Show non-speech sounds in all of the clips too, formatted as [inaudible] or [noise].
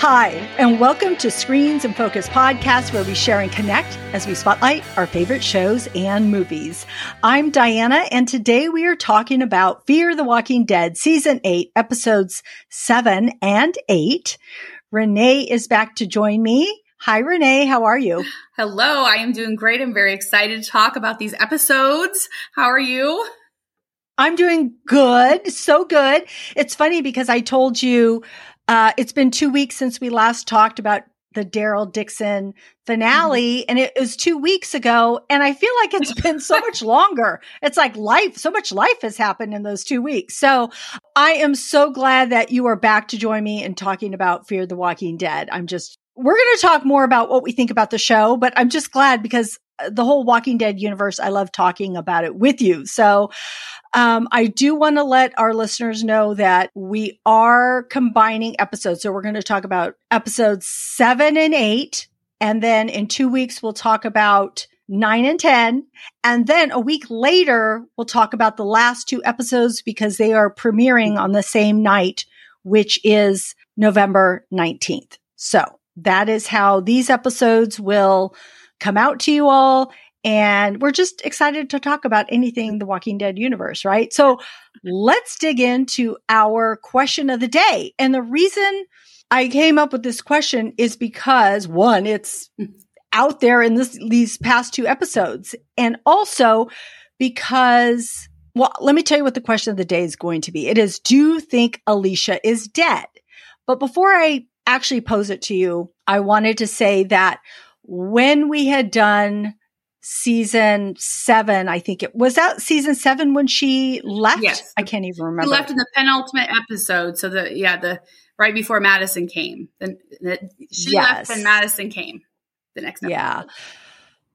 Hi, and welcome to Screens in Focus podcast, where we share and connect as we spotlight our favorite shows and movies. I'm Diana, and today we are talking about Fear the Walking Dead Season 8, Episodes 7 and 8. Renee is back to join me. Hi, Renee. How are you? Hello. I am doing great. I'm very excited to talk about these episodes. How are you? I'm doing good. So good. It's funny because I told you uh, it's been two weeks since we last talked about the Daryl Dixon finale, mm-hmm. and it was two weeks ago. And I feel like it's been so much [laughs] longer. It's like life, so much life has happened in those two weeks. So I am so glad that you are back to join me in talking about Fear the Walking Dead. I'm just, we're going to talk more about what we think about the show, but I'm just glad because the whole Walking Dead universe, I love talking about it with you. So um, I do want to let our listeners know that we are combining episodes. So we're going to talk about episodes seven and eight. And then in two weeks, we'll talk about nine and 10. And then a week later, we'll talk about the last two episodes because they are premiering on the same night, which is November 19th. So that is how these episodes will come out to you all. And we're just excited to talk about anything the Walking Dead universe, right? So let's dig into our question of the day. And the reason I came up with this question is because one, it's out there in this, these past two episodes. And also because, well, let me tell you what the question of the day is going to be. It is, do you think Alicia is dead? But before I actually pose it to you, I wanted to say that when we had done season seven, I think it was that season seven when she left. Yes. I can't even remember. She left in the penultimate episode. So the, yeah, the right before Madison came. Then she yes. left and Madison came the next episode. Yeah.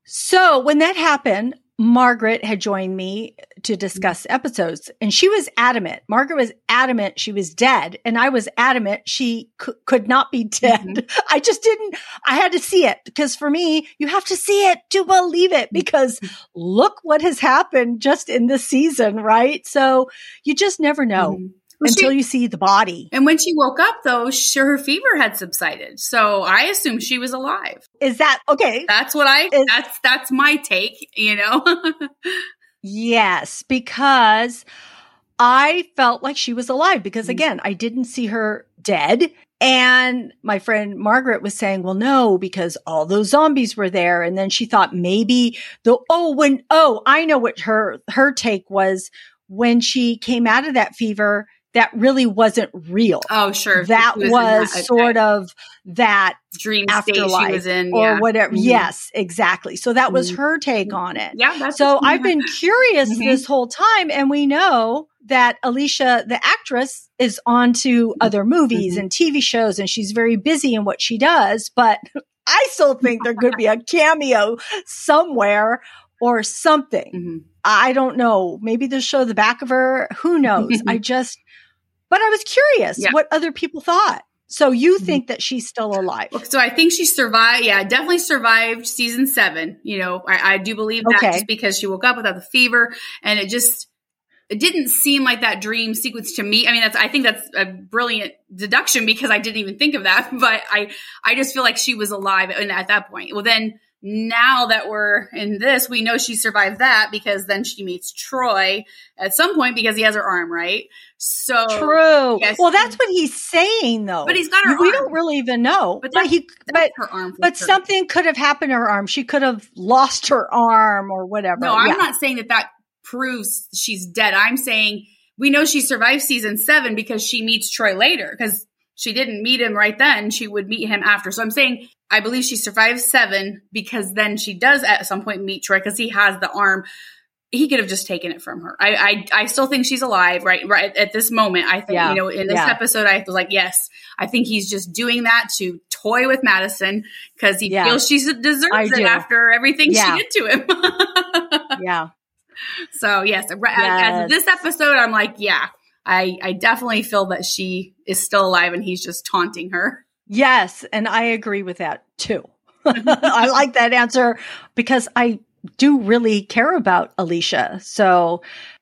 So when that happened, Margaret had joined me to discuss episodes and she was adamant. Margaret was adamant she was dead and I was adamant she c- could not be dead. Mm-hmm. [laughs] I just didn't, I had to see it because for me, you have to see it to believe it because look what has happened just in this season, right? So you just never know. Mm-hmm until she, you see the body. And when she woke up, though, sure, her fever had subsided. So I assume she was alive. Is that okay? That's what I. Is, that's that's my take. You know. [laughs] yes, because I felt like she was alive because mm-hmm. again, I didn't see her dead. And my friend Margaret was saying, well, no, because all those zombies were there. And then she thought maybe the, oh, when, oh, I know what her, her take was when she came out of that fever that really wasn't real. Oh, sure. That was, was that, sort of that dream afterlife was in, or whatever. Mm-hmm. Yes, exactly. So that was mm-hmm. her take on it. Yeah. so I've been curious mm-hmm. this whole time, and we know that Alicia, the actress, is on to mm-hmm. other movies mm-hmm. and TV shows, and she's very busy in what she does. But [laughs] I still think there could be a cameo somewhere or something. Mm-hmm. I don't know. Maybe they'll show the back of her. Who knows? I [laughs] just but I was curious yeah. what other people thought. So you mm-hmm. think that she's still alive? So I think she survived. Yeah, definitely survived season seven. You know, I, I do believe that okay. just because she woke up without the fever, and it just it didn't seem like that dream sequence to me. I mean, that's I think that's a brilliant deduction because I didn't even think of that. [laughs] But I I just feel like she was alive at that point. Well, then now that we're in this, we know she survived that because then she meets Troy at some point because he has her arm, right? So true. Yes, well, that's what he's saying, though. But he's got her. We arm. don't really even know. But, but he, but her arm. But her. something could have happened to her arm. She could have lost her arm or whatever. No, I'm yeah. not saying that that proves she's dead. I'm saying we know she survived season seven because she meets Troy later because she didn't meet him right then. She would meet him after. So I'm saying I believe she survives seven because then she does at some point meet Troy because he has the arm. He could have just taken it from her. I, I, I still think she's alive, right? Right at this moment. I think, yeah. you know, in this yeah. episode, I was like, yes, I think he's just doing that to toy with Madison because he yeah. feels she deserves I it do. after everything she did to him. [laughs] yeah. So yes, yes. As this episode, I'm like, yeah, I, I definitely feel that she is still alive and he's just taunting her. Yes, and I agree with that too. [laughs] [laughs] I like that answer because I do really care about Alicia. So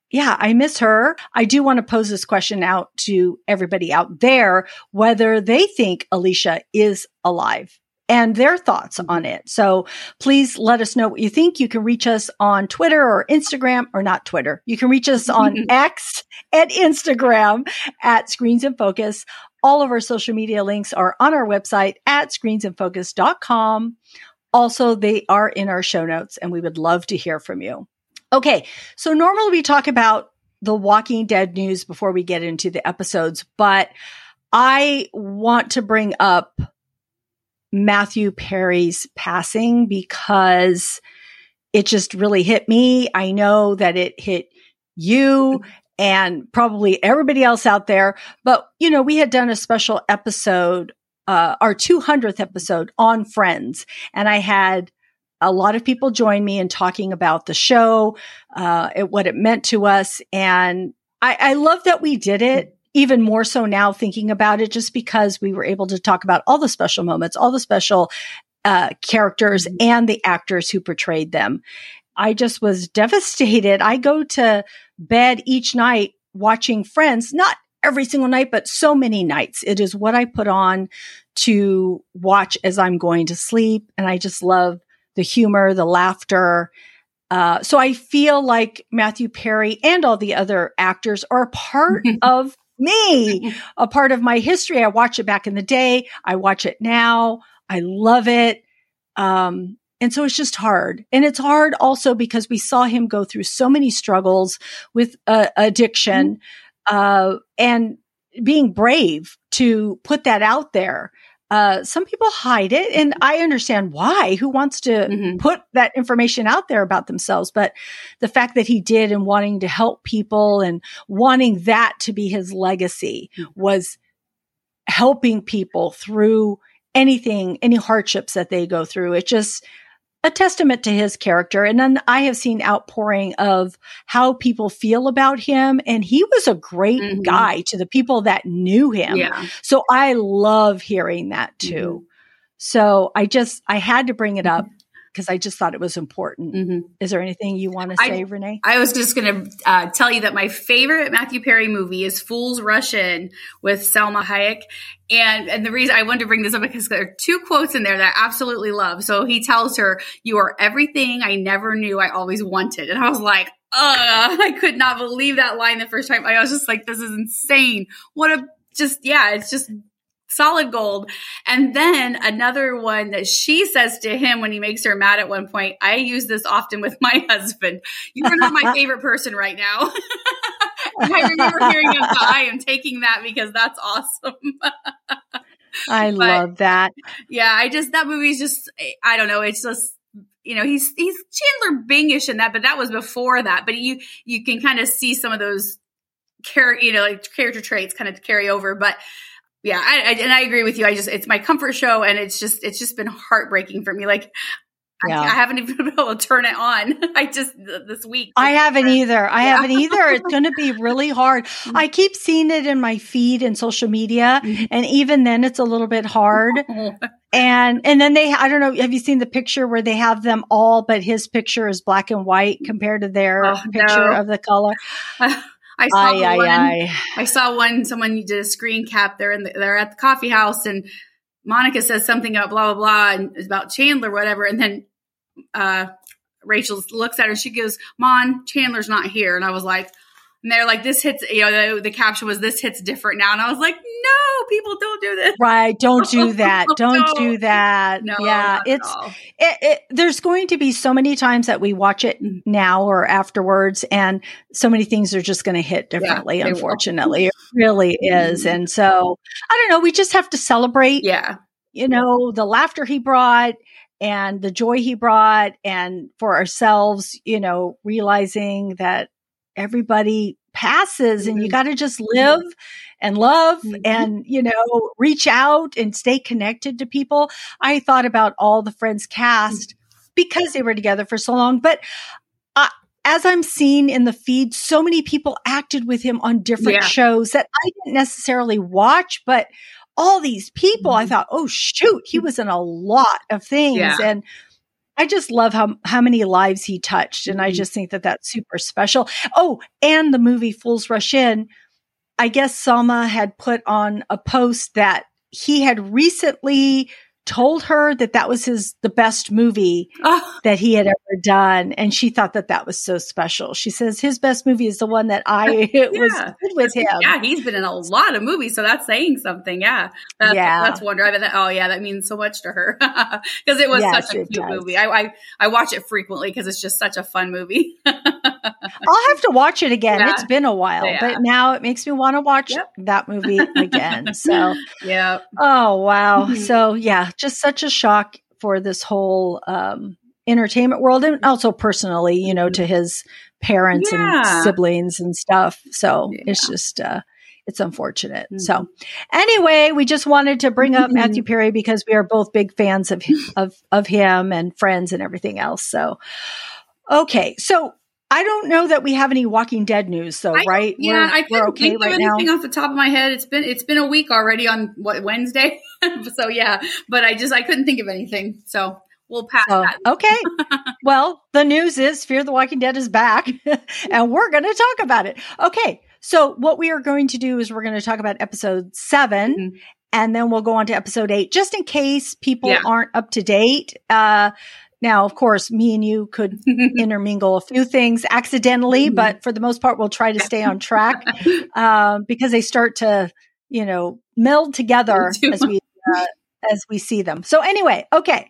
yeah, I miss her. I do want to pose this question out to everybody out there, whether they think Alicia is alive and their thoughts mm-hmm. on it. So please let us know what you think. You can reach us on Twitter or Instagram or not Twitter. You can reach us on [laughs] X and Instagram at Screens in Focus. All of our social media links are on our website at screensinfocus.com. Also, they are in our show notes and we would love to hear from you. Okay. So normally we talk about the Walking Dead news before we get into the episodes, but I want to bring up Matthew Perry's passing because it just really hit me. I know that it hit you and probably everybody else out there, but you know, we had done a special episode, uh, our 200th episode on Friends, and I had a lot of people join me in talking about the show, uh, what it meant to us. And I, I love that we did it even more so now thinking about it, just because we were able to talk about all the special moments, all the special uh, characters mm-hmm. and the actors who portrayed them. I just was devastated. I go to bed each night watching Friends, not every single night, but so many nights. It is what I put on to watch as I'm going to sleep. And I just love the humor, the laughter. Uh, so I feel like Matthew Perry and all the other actors are a part [laughs] of me, a part of my history. I watch it back in the day. I watch it now. I love it. Um, and so it's just hard. And it's hard also because we saw him go through so many struggles with uh, addiction, uh, and being brave to put that out there. Uh, some people hide it and I understand why. Who wants to mm-hmm. put that information out there about themselves? But the fact that he did and wanting to help people and wanting that to be his legacy mm-hmm. was helping people through anything, any hardships that they go through. It just, a testament to his character. And then I have seen outpouring of how people feel about him. And he was a great mm-hmm. guy to the people that knew him. Yeah. So I love hearing that too. Mm-hmm. So I just, I had to bring it up because I just thought it was important. Mm-hmm. Is there anything you want to say, I, Renee? I was just going to uh, tell you that my favorite Matthew Perry movie is Fools Rush In with Salma Hayek. And, and the reason I wanted to bring this up because there are two quotes in there that I absolutely love. So he tells her, you are everything I never knew I always wanted. And I was like, uh, [laughs] I could not believe that line the first time. I was just like, this is insane. What a, just, yeah, it's just solid gold. And then another one that she says to him when he makes her mad at one point, I use this often with my [laughs] husband. You are not my [laughs] favorite person right now. [laughs] I remember hearing him, I am taking that because that's awesome. I but, love that. Yeah, I just, that movie's just, I don't know, it's just, you know, he's, he's Chandler Bingish in that, but that was before that. But you, you can kind of see some of those character, you know, like character traits kind of carry over. But yeah, I, I, and I agree with you. I just it's my comfort show, and it's just it's just been heartbreaking for me. Like yeah. I, I, haven't even [laughs] been able to turn it on. [laughs] I just this week. I haven't either. I yeah. haven't either. It's going to be really hard. [laughs] Mm-hmm. I keep seeing it in my feed and social media, mm-hmm. and even then, it's a little bit hard. and and then they, I don't know. Have you seen the picture where they have them all, but his picture is black and white compared to their oh, picture no. of the color? I saw aye, one. Aye, I saw one. Someone did a screen cap. They're in. The, they're at the coffee house, and Monica says something about blah blah blah and about Chandler, whatever. And then uh, Rachel looks at her. She goes, "Mon, Chandler's not here." And I was like, and they're like, "This hits." You know, the, the caption was, "This hits different now." And I was like, "No, people don't do this. Right? Don't do [laughs] that. don't, don't, do that. No, yeah, it's it, it, There's going to be so many times that we watch it mm-hmm. now or afterwards, and so many things are just going to hit differently. Yeah, unfortunately, it really is. Mm-hmm. And so I don't know. We just have to celebrate. Yeah. You know, the laughter he brought and the joy he brought and for ourselves, you know, realizing that everybody passes and you mm-hmm. got to just live and love mm-hmm. and, you know, reach out and stay connected to people. I thought about all the Friends cast mm-hmm. because they were together for so long, but uh, as I'm seeing in the feed, so many people acted with him on different yeah. shows that I didn't necessarily watch, but all these people. I thought, oh shoot, he was in a lot of things. Yeah. And I just love how how many lives he touched, and I Mhm. just think that that's super special. Oh, and the movie Fools Rush In. I guess Salma had put on a post that he had recently told her that that was his the best movie Oh, that he had ever done, and she thought that that was so special. She says his best movie is the one that I [laughs] [laughs] was Yeah. good with him. yeah, he's been in a lot of movies, so that's saying something. Yeah, that's, Yeah. that's wonder. I bet that, oh yeah, that means so much to her [laughs] because it was Yes, such a cute movie. I, I I watch it frequently because it's just such a fun movie. I'll have to watch it again. Yeah. It's been a while, Yeah. but now it makes me want to watch Yep. that movie [laughs] again. So, yeah, oh wow. Mhm. So, yeah, just such a shock for this whole um entertainment world and also personally, you know, to his parents Yeah. and siblings and stuff. So, it's just uh it's unfortunate. Mhm. So, anyway, we just wanted to bring up Mhm. Matthew Perry because we are both big fans of of of him and friends and everything else. So, okay. So, I don't know that we have any Walking Dead news though, I- right? yeah. We're- I couldn't okay think right of now. anything off the top of my head. It's been it's been a week already on what Wednesday, [laughs] so yeah. But I just I couldn't think of anything, so we'll pass So, that. okay. [laughs] well, the news is Fear the Walking Dead is back [laughs] and we're going to talk about it. Okay. So what we are going to do is we're going to talk about episode 7 Mhm. and then we'll go on to episode eight, just in case people Yeah. aren't up to date. Uh, now, of course, me and you could [laughs] intermingle a few things accidentally, Mhm. but for the most part, we'll try to stay on track um, [laughs] because they start to, you know, meld together as we uh, as we see them. So anyway, okay.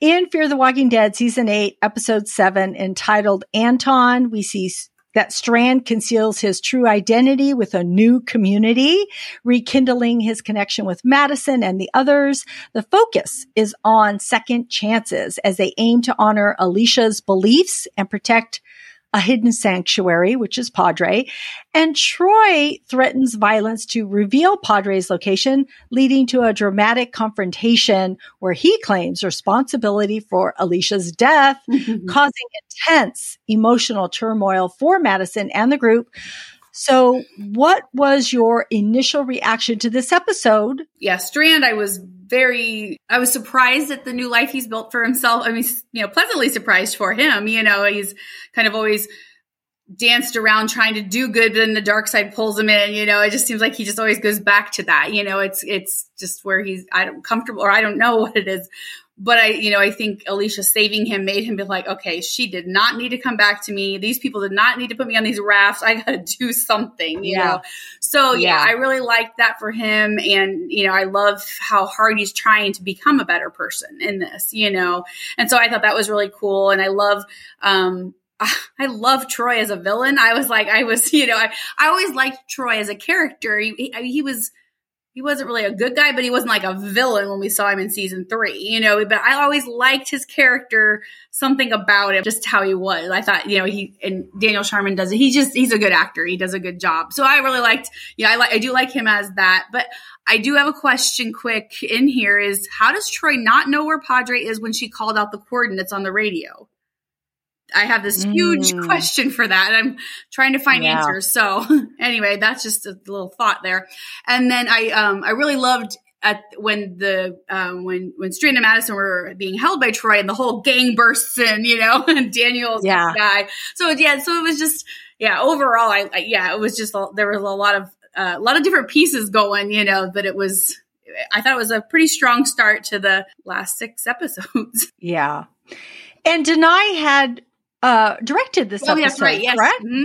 In Fear the Walking Dead, season eight, episode seven, entitled Anton, we see that Strand conceals his true identity with a new community, rekindling his connection with Madison and the others. The focus is on second chances as they aim to honor Alicia's beliefs and protect a hidden sanctuary, which is Padre. And Troy threatens violence to reveal Padre's location, leading to a dramatic confrontation where he claims responsibility for Alicia's death, [laughs] causing intense emotional turmoil for Madison and the group. So, what was your initial reaction to this episode? yeah, Strand, I was very, I was surprised at the new life he's built for himself. I mean, you know, pleasantly surprised for him. You know, he's kind of always danced around trying to do good, but then the dark side pulls him in. You know, it just seems like he just always goes back to that. You know, it's it's just where he's I don't comfortable or I don't know [laughs] what it is. But I, you know, I think Alicia saving him made him be like, okay, she did not need to come back to me. These people did not need to put me on these rafts. I got to do something, you Yeah. know? So yeah, Yeah. I really liked that for him. And, you know, I love how hard he's trying to become a better person in this, you know? And so I thought that was really cool. And I love, um, [laughs] I love Troy as a villain. I was like, I was, [laughs] you know, I, I always liked Troy as a character. He, he, he was, he wasn't really a good guy, but he wasn't like a villain when we saw him in season three, you know. But I always liked his character, something about him, just how he was. I thought, you know, he and Daniel Sharman does it. He just he's a good actor. He does a good job. So I really liked, yeah, I like I do like him as that. But I do have a question, quick in here is how does Troy not know where Padre is when she called out the coordinates on the radio? I have this huge [laughs] Mm. question for that. And I'm trying to find Yeah. answers. So [laughs] anyway, that's just a little thought there. And then I um I really loved at when the um when when Strand and Madison were being held by Troy and the whole gang bursts in, you know, [laughs] and Daniel's Yeah. the guy. So yeah, so it was just yeah, overall I, I yeah, it was just a, there was a lot of uh, a lot of different pieces going, you know, but it was I thought it was a pretty strong start to the last six episodes. Yeah. And Danay had uh, directed this oh, episode, that's right. Yes. correct? Mhm.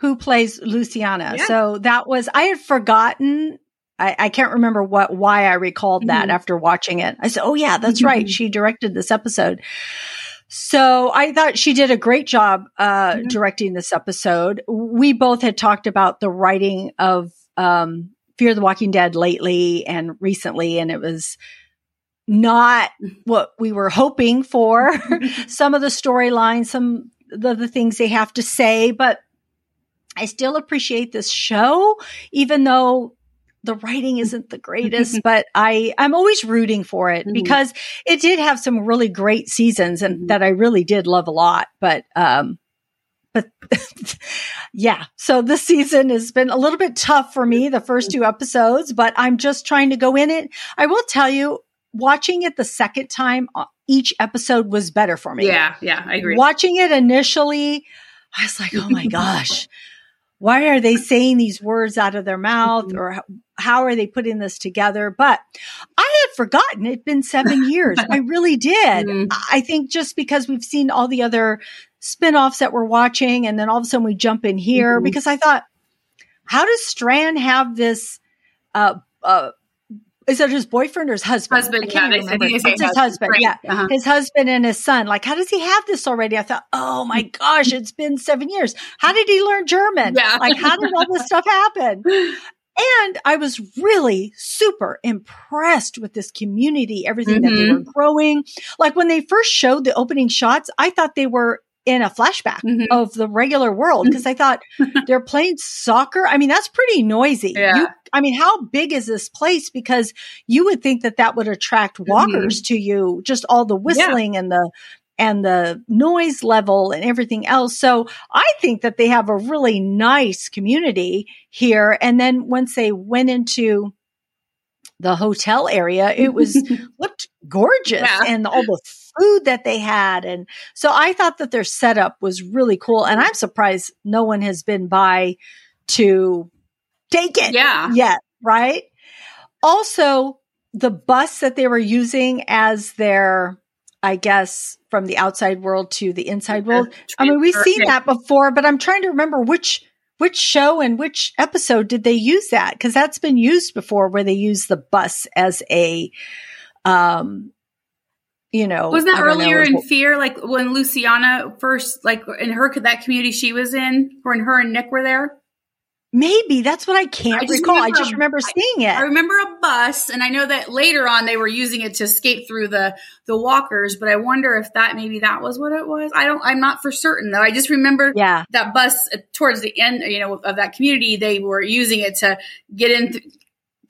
Who plays Luciana. Yeah. So that was, I had forgotten. I, I can't remember what, why I recalled that Mhm. after watching it. I said, oh yeah, that's right. Mhm. She directed this episode. So I thought she did a great job, uh, Mhm. directing this episode. We both had talked about the writing of, um, Fear the Walking Dead lately and recently, and it was not what we were hoping for. [laughs] some of the storylines, some of the things they have to say, but I still appreciate this show, even though the writing isn't the greatest, [laughs] but I, I'm always rooting for it Mhm. because it did have some really great seasons and Mhm. that I really did love a lot. But, um, but [laughs] yeah, so this season has been a little bit tough for me, the first two episodes, but I'm just trying to go in it. I will tell you, watching it the second time, uh, each episode was better for me. Yeah, yeah, I agree. Watching it initially, I was like, oh my [laughs] gosh, why are they saying these words out of their mouth or how, are they putting this together? But I had forgotten it'd been seven [laughs] years. I really did. Mhm. I think just because we've seen all the other spin-offs that we're watching and then all of a sudden we jump in here Mhm. because I thought, how does Strand have this, uh, uh, is that his boyfriend or his husband? Husband, yeah, can't they, even I think they It's his husband. right. Yeah Uh-huh. his husband and his son. Like, how does he have this already? I thought, oh my [laughs] gosh, it's been seven years. How did he learn German? Yeah. Like, how did all this stuff happen? [laughs] And I was really super impressed with this community, everything that they were growing. Like when they first showed the opening shots, I thought they were in a flashback Mhm. of the regular world because I thought [laughs] they're playing soccer. I mean, that's pretty noisy. Yeah. You, I mean, how big is this place? Because you would think that that would attract walkers to you, just all the whistling and the and the noise level and everything else. So I think that they have a really nice community here. And then once they went into the hotel area, it was [laughs] looked gorgeous Yeah. and all the food that they had. And so I thought that their setup was really cool. And I'm surprised no one has been by to take it Yeah. yet, right? Also, the bus that they were using as their, I guess, from the outside world to the inside world. I mean, we've seen that before, but I'm trying to remember which which show and which episode did they use that? Because that's been used before, where they use the bus as a, um, you know, Wasn't that I don't know, earlier in Fear, like when Luciana first, like in her that community she was in, when her and Nick were there? maybe that's what I can't I recall. I remember- just remember seeing it. I remember a bus, and I know that later on they were using it to escape through the the walkers. But I wonder if that maybe that was what it was. I don't. I'm not for certain though. I just remember yeah, that bus uh, towards the end, you know, of that community. They were using it to get in th-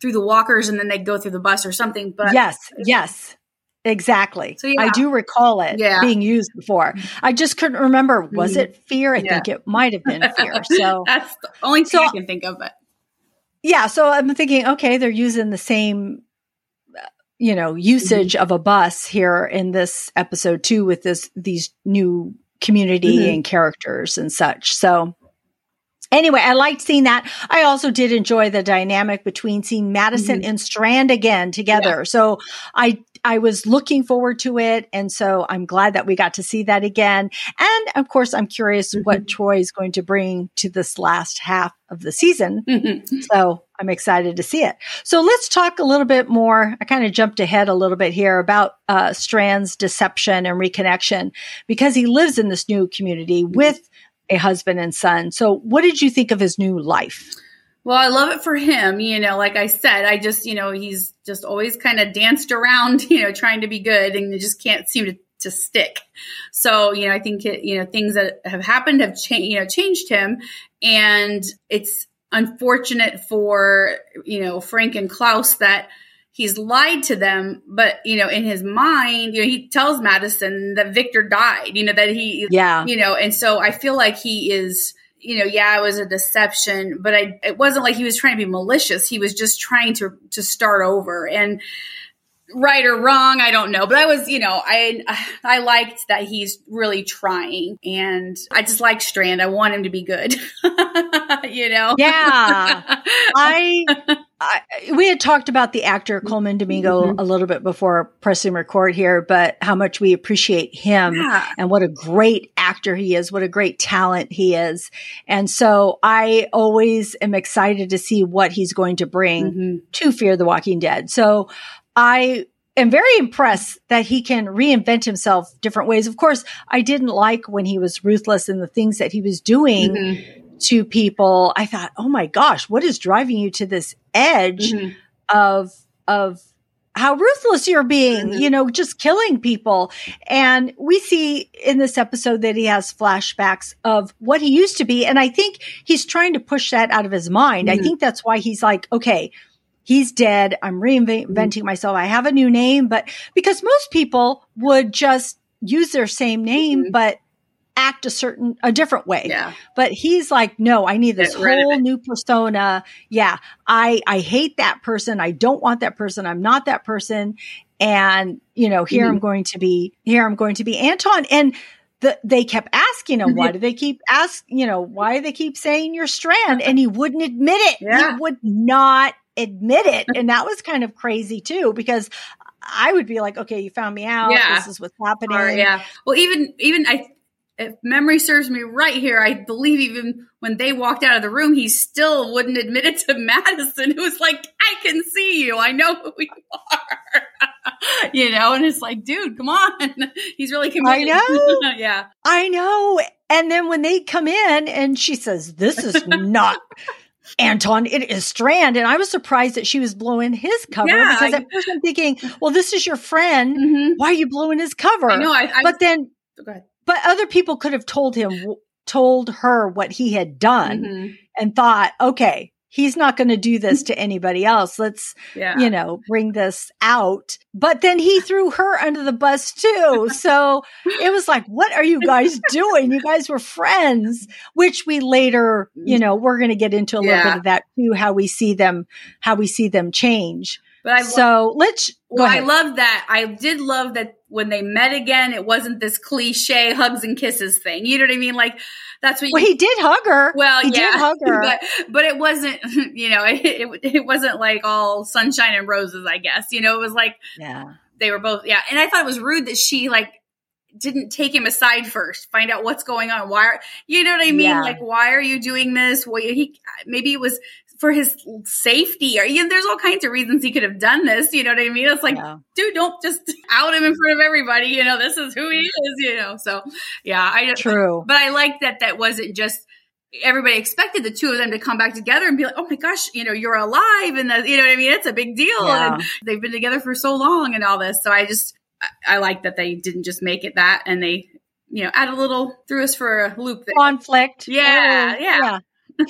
through the walkers, and then they'd go through the bus or something. But yes, yes, exactly. So, yeah. I do recall it Yeah. being used before. I just couldn't remember. Was Mhm. it fear? I Yeah. think it might have been fear. [laughs] So that's the only thing So- I can think of. But yeah, so I'm thinking, okay, they're using the same, uh, you know, usage of a bus here in this episode too, with this these new community Mhm. and characters and such. So. Anyway, I liked seeing that. I also did enjoy the dynamic between seeing Madison Mhm. and Strand again together. So I I was looking forward to it, and so I'm glad that we got to see that again. And of course, I'm curious what Troy is going to bring to this last half of the season. So I'm excited to see it. So let's talk a little bit more. I kind of jumped ahead a little bit here about uh, Strand's deception and reconnection because he lives in this new community with a husband and son. So what did you think of his new life? Well, I love it for him. You know, like I said, I just, you know, he's just always kind of danced around, you know, trying to be good and just can't seem to, to stick. So, you know, I think, it, you know, things that have happened have changed, you know, changed him. And it's unfortunate for, you know, Frank and Klaus that he's lied to them. But, you know, in his mind, you know, he tells Madison that Victor died, you know, that he, Yeah. you know, and so I feel like he is, you know, yeah, it was a deception, but I, it wasn't like he was trying to be malicious. He was just trying to, to start over and right or wrong, I don't know, but I was, you know, I, I liked that he's really trying and I just like Strand. I want him to be good, [laughs] you know? Yeah. [laughs] I, I we had talked about the actor Colman Domingo Mhm. a little bit before pressing record here, but how much we appreciate him yeah. and what a great actor he is, what a great talent he is. And so I always am excited to see what he's going to bring Mhm. to Fear the Walking Dead. So I am very impressed that he can reinvent himself different ways. Of course, I didn't like when he was ruthless in the things that he was doing Mhm. To people. I thought, "Oh my gosh, what is driving you to this edge Mhm. of of how ruthless you're being, Mhm. you know, just killing people. And we see in this episode that he has flashbacks of what he used to be. And I think he's trying to push that out of his mind. I Mhm. think that's why he's like, okay, he's dead. I'm reinventing myself. I have a new name, but because most people would just use their same name, Mhm. but act a certain, a different way. Yeah. But he's like, no, I need this Get whole new persona. Yeah. I, I hate that person. I don't want that person. I'm not that person. And, you know, here Mhm. I'm going to be, here I'm going to be Anton. And the, they kept asking him, why do they keep ask, you know, why do they keep saying you're Strand? And he wouldn't admit it. Yeah. He would not admit it. And that was kind of crazy too, because I would be like, okay, you found me out. Yeah. This is what's happening. Or, yeah. Well, even even I, if memory serves me right here, I believe even when they walked out of the room, he still wouldn't admit it to [laughs] Madison, who was like, "I can see you. I know who you are." [laughs] you know, and it's like, dude, come on. [laughs] He's really committed. I know. yeah. I know. And then when they come in and she says, This is not Anton, it is Strand. And I was surprised that she was blowing his cover Yeah, because I- at first I'm thinking, Well, this is your friend. hmm Why are you blowing his cover? I know. I, I But then, go ahead. But other people could have told him, told her what he had done Mhm. and thought, okay, he's not going to do this to anybody else. Let's, Yeah. you know, bring this out. But then he threw her under the bus too. So it was like, what are you guys [laughs] doing? You guys were friends, which we later, you know, we're going to get into a little Yeah. bit of that too, how we see them, how we see them change. But I so let's go Well, I love that. I did love that when they met again, it wasn't this cliche hugs and kisses thing. You know what I mean? Like that's what well, you. he did hug her. well, he yeah, did hug her. [laughs] but but it wasn't. [laughs] You know, [laughs] it, it it wasn't like all sunshine and roses. I guess you know it was like yeah. they were both. Yeah, and I thought it was rude that she like didn't take him aside first, find out what's going on. Why are you know what I mean? Yeah. Like why are you doing this? Well, he maybe it was for his safety or you know, there's all kinds of reasons he could have done this. You know what I mean? It's like yeah. dude, don't just out him in front of everybody. You know, this is who he is. You know, so yeah, I True. but I like that that wasn't just everybody expected the two of them to come back together and be like, oh my gosh, you know, you're alive, and that you know what I mean. It's a big deal, Yeah. and they've been together for so long and all this. So I just I, I like that they didn't just make it that, and they you know add a little threw us for a loop there. conflict. Yeah, Oh, yeah.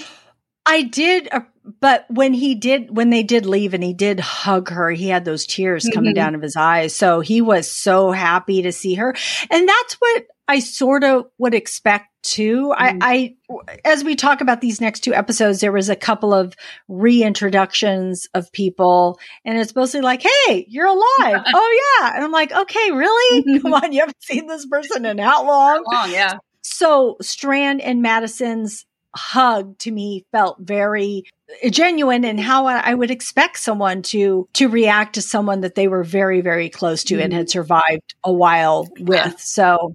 I did, uh, but when he did, when they did leave and he did hug her, he had those tears coming Mhm. down of his eyes. So he was so happy to see her. And that's what I sort of would expect too. Mhm. I, I, as we talk about these next two episodes, there was a couple of reintroductions of people and it's mostly like, Hey, you're alive. [laughs] oh yeah. And I'm like, okay, really? Come on. You haven't seen this person in how long? long, yeah. So Strand and Madison's hug to me felt very genuine and how I would expect someone to to react to someone that they were very very close to and had survived a while with. So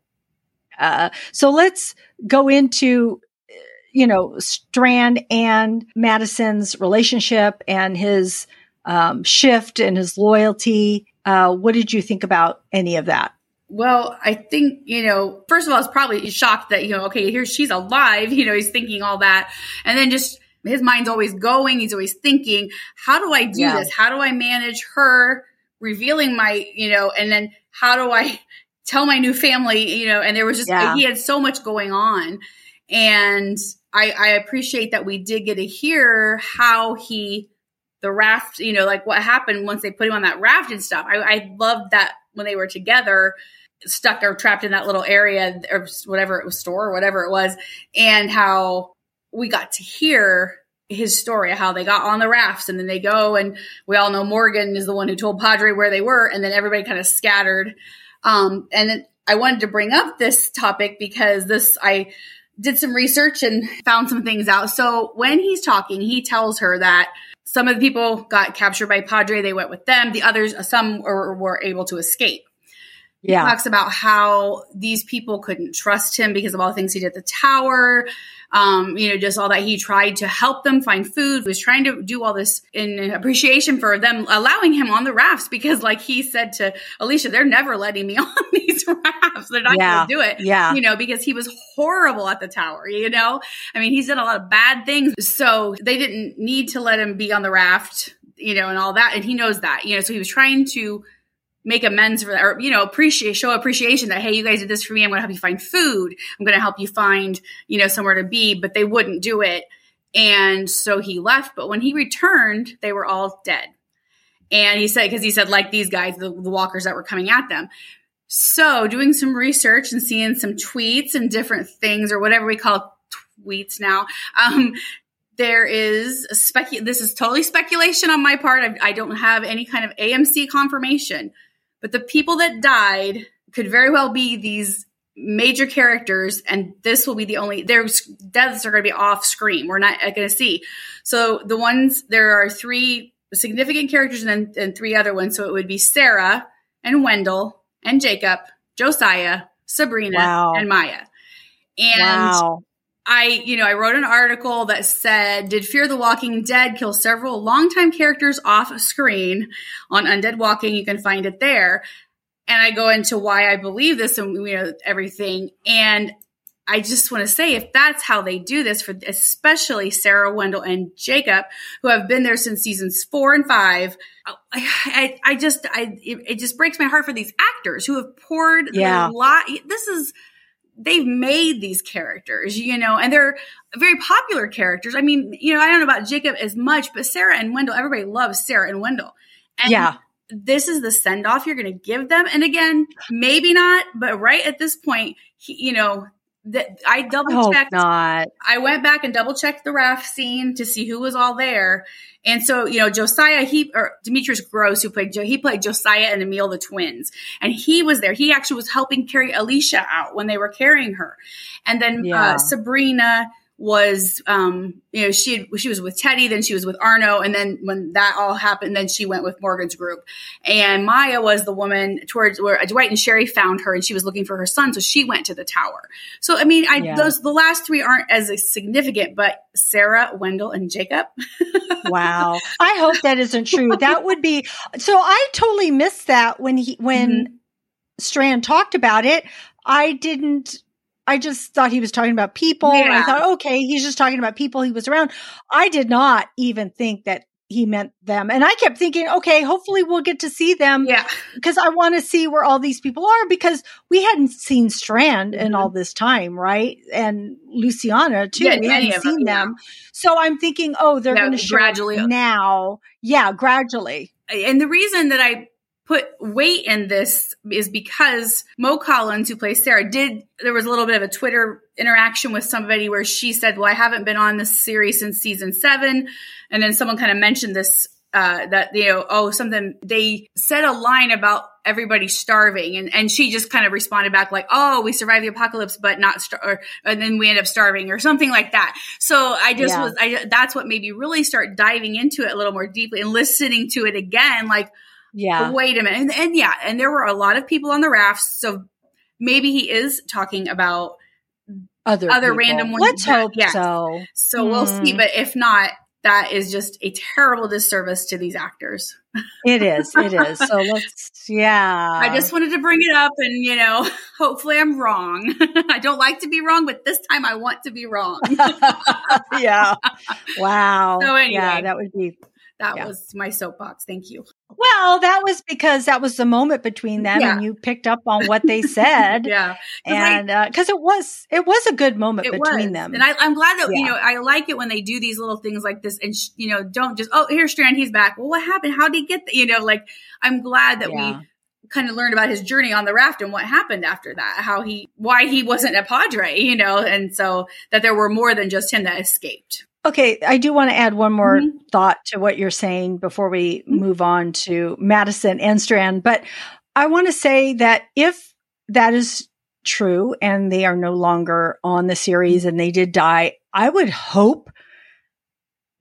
uh so let's go into uh, you know Strand and Madison's relationship and his um shift and his loyalty. Uh what did you think about any of that? Well, I think, you know, first of all, it's probably shocked that, you know, okay, here she's alive. [laughs] You know, he's thinking all that. And then just his mind's always going. He's always thinking, how do I do Yeah. this? How do I manage her revealing my, you know, and then how do I [laughs] tell my new family, you know, and there was just, Yeah. he had so much going on. And I, I appreciate that we did get to hear how he, the raft, you know, like what happened once they put him on that raft and stuff. I, I loved that when they were together, stuck or trapped in that little area or whatever it was, store or whatever it was, and how we got to hear his story, how they got on the rafts and then they go and we all know Morgan is the one who told Padre where they were and then everybody kind of scattered. Um, and then I wanted to bring up this topic because this, I did some research and found some things out. So when he's talking, he tells her that some of the people got captured by Padre. They went with them. The others, some were, were able to escape. Yeah. Talks about how these people couldn't trust him because of all the things he did at the tower. Um, you know, just all that he tried to help them find food, He was trying to do all this in appreciation for them allowing him on the rafts because, like he said to Alicia, they're never letting me [laughs] on these rafts. They're not Yeah. going to do it Yeah. you know, because he was horrible at the tower, you know? I mean, he's done a lot of bad things. So they didn't need to let him be on the raft, you know, and all that. And he knows that, you know, so he was trying to make amends for that or, you know, appreciate, show appreciation that, hey, you guys did this for me. I'm going to help you find food. I'm going to help you find, you know, somewhere to be, but they wouldn't do it. And so he left. But when he returned, they were all dead. And he said, because he said, like these guys, the, the walkers that were coming at them. So, doing some research and seeing some tweets and different things, or whatever we call tweets now, um, there is a specu- This is totally speculation on my part. I, I don't have any kind of AMC confirmation, but the people that died could very well be these major characters and this will be the only their deaths are going to be off screen we're not going to see so the ones there are three significant characters and then and three other ones so it would be sarah and wendell and jacob josiah sabrina Wow. and maya and wow. I, you know, I wrote an article that said, "Did Fear the Walking Dead kill several longtime characters off screen on Undead Walking?" You can find it there, and I go into why I believe this and you know everything. And I just want to say, if that's how they do this for especially Sarah Wendell and Jacob, who have been there since seasons four and five, I, I, I just, I, it, it just breaks my heart for these actors who have poured Yeah. a lot. This is they've made these characters, you know, and they're very popular characters. I mean, you know, I don't know about Jacob as much, but Sarah and Wendell, everybody loves Sarah and Wendell. And Yeah. this is the send off you're going to give them. And again, maybe not, but right at this point, he, you know, that I double checked. not. I went back and double checked the raft scene to see who was all there. And so, you know, Josiah, he or Demetrius Grosse, who played he played Josiah and Emile, the twins, and he was there. He actually was helping carry Alicia out when they were carrying her. And then Yeah. uh, Sabrina was, um, you know, she had, she was with Teddy, then she was with Arno, and then when that all happened, then she went with Morgan's group. And Maya was the woman towards where Dwight and Sherry found her, and she was looking for her son, so she went to the tower. So, I mean, I Yeah. those the last three aren't as significant, but Sarah, Wendell, and Jacob. [laughs] Wow. I hope that isn't true. That would be so I totally missed that when he when Mm-hmm. Strand talked about it. I didn't I just thought he was talking about people. and I thought, okay, he's just talking about people he was around. I did not even think that he meant them. And I kept thinking, okay, hopefully we'll get to see them Yeah, because I want to see where all these people are because we hadn't seen Strand in Mhm. all this time, right? And Luciana too. Yeah, we hadn't of them, seen them. So I'm thinking, oh, they're Yeah, going to show gradually. now. Yeah, gradually. and the reason that I put weight in this is because Mo Collins, who plays Sarah, did there was a little bit of a Twitter interaction with somebody where she said, "Well, I haven't been on this series since season seven. and then someone kind of mentioned this. Uh, that you know, oh, something they said a line about everybody starving, and and she just kind of responded back like, "Oh, we survived the apocalypse, but not star, or, and then we end up starving, or something like that." So I just Yeah. was, I that's what made me really start diving into it a little more deeply and listening to it again, like, Yeah. wait a minute, and, and yeah, and there were a lot of people on the rafts, so maybe he is talking about Other, other people. random ones Let's hope yeah. so. So we'll see, Hmm. but if not, that is just a terrible disservice to these actors. It is. It is. So [laughs] let's, yeah. I just wanted to bring it up and, you know, [laughs] hopefully I'm wrong. [laughs] I don't like to be wrong, but this time I want to be wrong. yeah. Wow. So anyway. yeah, that would be That Yeah. was my soapbox. Thank you. Well, that was because that was the moment between them Yeah. and you picked up on what they said. [laughs] Yeah. And uh, because it was it was a good moment between was. them. And I, I'm glad that, you know, I like it when they do these little things like this and, sh- you know, don't just, oh, here's Strand, he's back. Well, what happened? How did he get, the, you know, like, I'm glad that Yeah. we kind of learned about his journey on the raft and what happened after that, how he, why he wasn't a Padre, you know, and so that there were more than just him that escaped. Okay, I do want to add one more Mhm. thought to what you're saying before we Mhm. move on to Madison and Strand. But I want to say that if that is true and they are no longer on the series and they did die, I would hope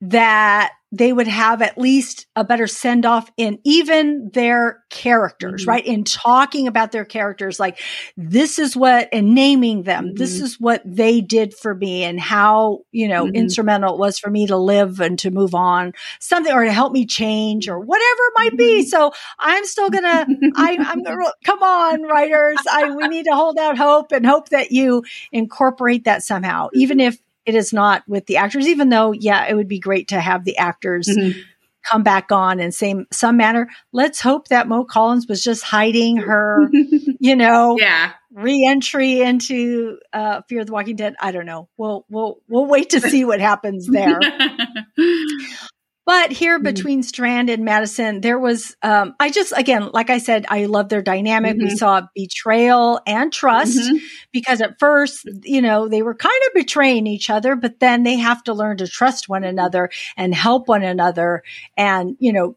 that they would have at least a better send off in even their characters, Mhm. right? In talking about their characters, like this is what, and naming them, this Mhm. is what they did for me and how, you know, Mhm. instrumental it was for me to live and to move on, something, or to help me change or whatever it might be. Mhm. So I'm still gonna, I, I'm gonna, come on, writers. I, we need to hold out hope and hope that you incorporate that somehow, even if it is not with the actors, even though, yeah, it would be great to have the actors Mhm. come back on in same some manner. Let's hope that Mo Collins was just hiding her, [laughs] you know, yeah. re-entry into uh, Fear of the Walking Dead. I don't know. We'll we'll we'll wait to [laughs] see what happens there. [laughs] But here Mhm. between Strand and Madison, there was um, I just again, like I said, I love their dynamic. We Mhm. saw betrayal and trust Mhm. because at first, you know, they were kind of betraying each other, but then they have to learn to trust one another and help one another and, you know,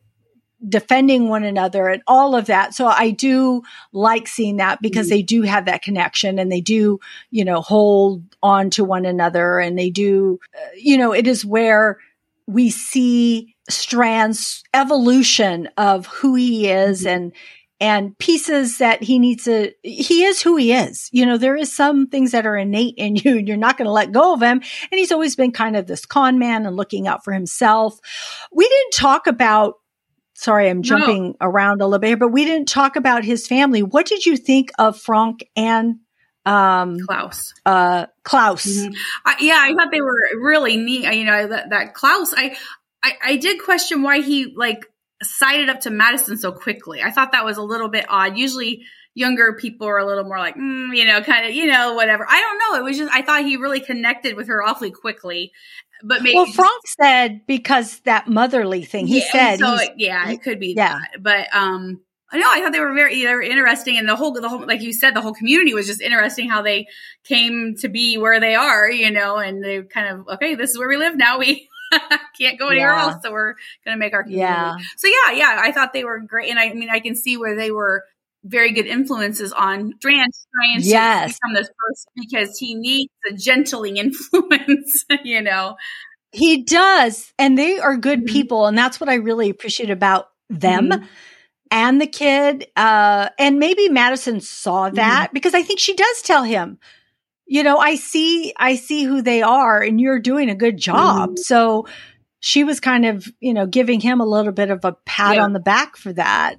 defending one another and all of that. So I do like seeing that because mm-hmm. they do have that connection and they do, you know, hold on to one another and they do, uh, you know, it is where we see Strand's evolution of who he is mm-hmm. and and pieces that he needs to he is who he is you know there is some things that are innate in [laughs] you and you're not going to let go of him and he's always been kind of this con man and looking out for himself we didn't talk about sorry i'm jumping no. around a little bit here but we didn't talk about his family what did you think of frank and um klaus uh klaus mm-hmm. I, yeah i thought they were really neat you know that, that klaus I, I i did question why he like sided up to Madison so quickly. I thought that was a little bit odd. Usually younger people are a little more like, mm, you know, kind of, you know, whatever. I don't know. It was just, I thought he really connected with her awfully quickly. But maybe. Well, Frank said because that motherly thing, he yeah, said. So, yeah, it could be yeah. that. But, um, I know. I thought they were very they were interesting, and the whole the whole like you said, the whole community was just interesting how they came to be where they are, you know, and they kind of okay, this is where we live now. We [laughs] can't go anywhere yeah. else. So we're going to make our community. Yeah. So yeah, yeah, I thought they were great. And I, I mean, I can see where they were very good influences on Strand trying yes. to become this person because he needs a gentling [laughs] influence, you know. He does. And they are good mm-hmm. people. And that's what I really appreciate about them. Mm-hmm. And the kid, uh, and maybe Madison saw that mm-hmm. because I think she does tell him, you know, I see, I see who they are and you're doing a good job. Mm-hmm. So she was kind of, you know, giving him a little bit of a pat yeah. on the back for that.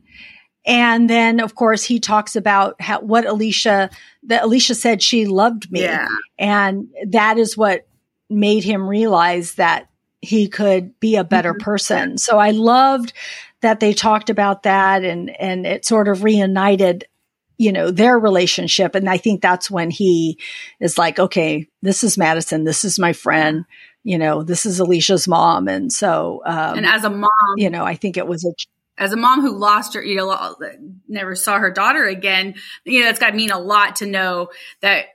And then, of course, he talks about how, what Alicia, that Alicia said she loved me. Yeah. And that is what made him realize that he could be a better mm-hmm. person. So I loved that they talked about that and, and it sort of reunited you know, their relationship. And I think that's when he is like, okay, this is Madison. This is my friend. You know, this is Alicia's mom. And so, um, and as a mom, you know, I think it was a, as a mom who lost her, you know, never saw her daughter again, you know, it's got to mean a lot to know that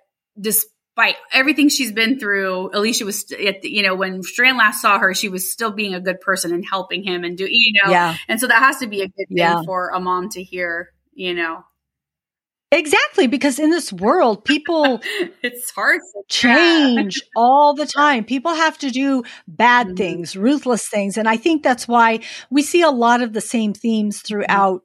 despite everything she's been through, Alicia was, you know, when Strand last saw her, she was still being a good person and helping him and do, you know, yeah. and so that has to be a good thing yeah. for a mom to hear, you know. Exactly, because in this world, people [laughs] it's hard to change [laughs] all the time. People have to do bad mm-hmm. things, ruthless things, and I think that's why we see a lot of the same themes mm-hmm. throughout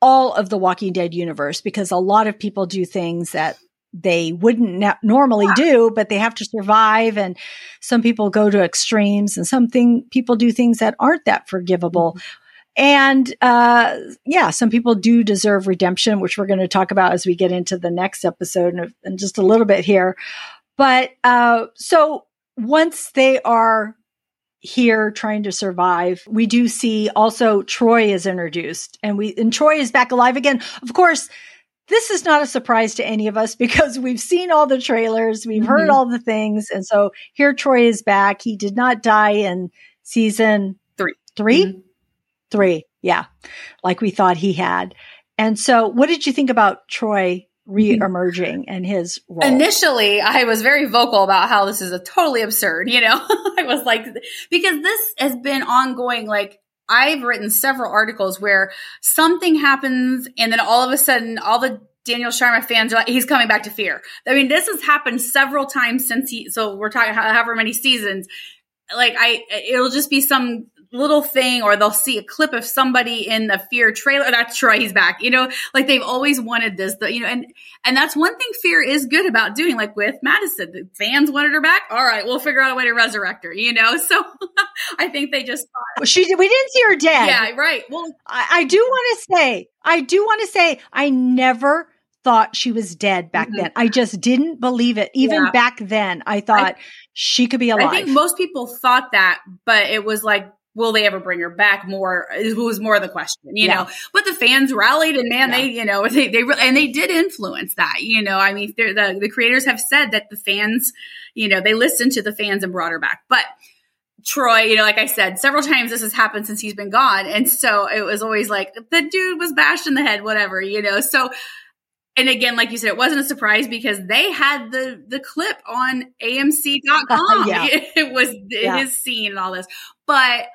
all of the Walking Dead universe. Because a lot of people do things that they wouldn't normally do, but they have to survive. And some people go to extremes, and some thing people do things that aren't that forgivable. Mm-hmm. And uh, yeah, some people do deserve redemption, which we're going to talk about as we get into the next episode in, in just a little bit here. But uh, so once they are here trying to survive, we do see also Troy is introduced, and we and Troy is back alive again. Of course, this is not a surprise to any of us because we've seen all the trailers, we've mm-hmm. heard all the things, and so here Troy is back. He did not die in season three. 3 mm-hmm. Three. Yeah. Like we thought he had. And so what did you think about Troy re-emerging and his role? Initially, I was very vocal about how this is a totally absurd, you know. [laughs] I was like because this has been ongoing like I've written several articles where something happens and then all of a sudden all the Daniel Sharman fans are like, he's coming back to fear. I mean, this has happened several times since he, so we're talking however many seasons. Like I, it'll just be some little thing or they'll see a clip of somebody in the fear trailer that's troy he's back you know like they've always wanted this the, you know and and that's one thing fear is good about doing like with madison the fans wanted her back all right we'll figure out a way to resurrect her you know [laughs] so i think they just thought she we didn't see her dead yeah right well i, I do want to say i do want to say i never thought she was dead back mm-hmm. then. I just didn't believe it. Even yeah. back then, I thought I, she could be alive. I think most people thought that, but it was like will they ever bring her back more was more of the question you yeah. know but the fans rallied and man yeah. they you know [laughs] they, they and they did influence that you know i mean the the creators have said that the fans you know they listened to the fans and brought her back but Troy, you know, like I said, several times this has happened since he's been gone. And so it was always like, the dude was bashed in the head, whatever, you know. So and again, like you said, it wasn't a surprise because they had the the clip on AMC.com. [laughs] Yeah. [laughs] It was yeah. his scene and all this. But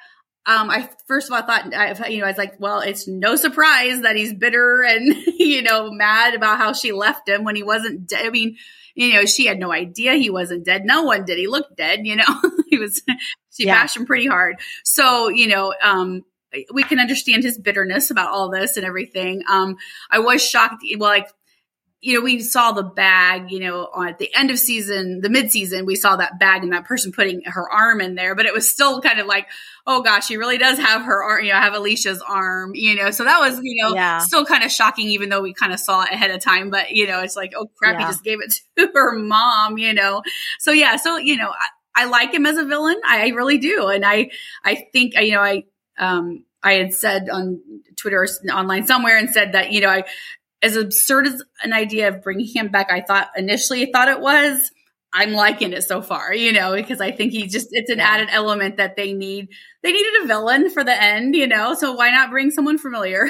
um, I first of all thought, I, you know, I was like, well, it's no surprise that he's bitter and, [laughs] you know, mad about how she left him when he wasn't dead. I mean, you know, she had no idea he wasn't dead. No one did. He looked dead, you know, [laughs] he was, she yeah. bashed him pretty hard. So, you know, um, we can understand his bitterness about all this and everything. Um, I was shocked. Well, like you know, we saw the bag, you know, at the end of season, the mid season, we saw that bag and that person putting her arm in there, but it was still kind of like, oh gosh, she really does have her arm, you know, have Alicia's arm, you know, so that was, you know, yeah. still kind of shocking, even though we kind of saw it ahead of time, but you know, it's like, oh crap, yeah. he just gave it to [laughs] her mom, you know? So yeah, so, you know, I, I like him as a villain. I really do. And I, I think, you know, I, um, I had said on Twitter or online somewhere and said that, you know, I, as absurd as an idea of bringing him back, I thought initially thought it was. I'm liking it so far, you know, because I think he just it's an added element that they need. They needed a villain for the end, you know, so why not bring someone familiar?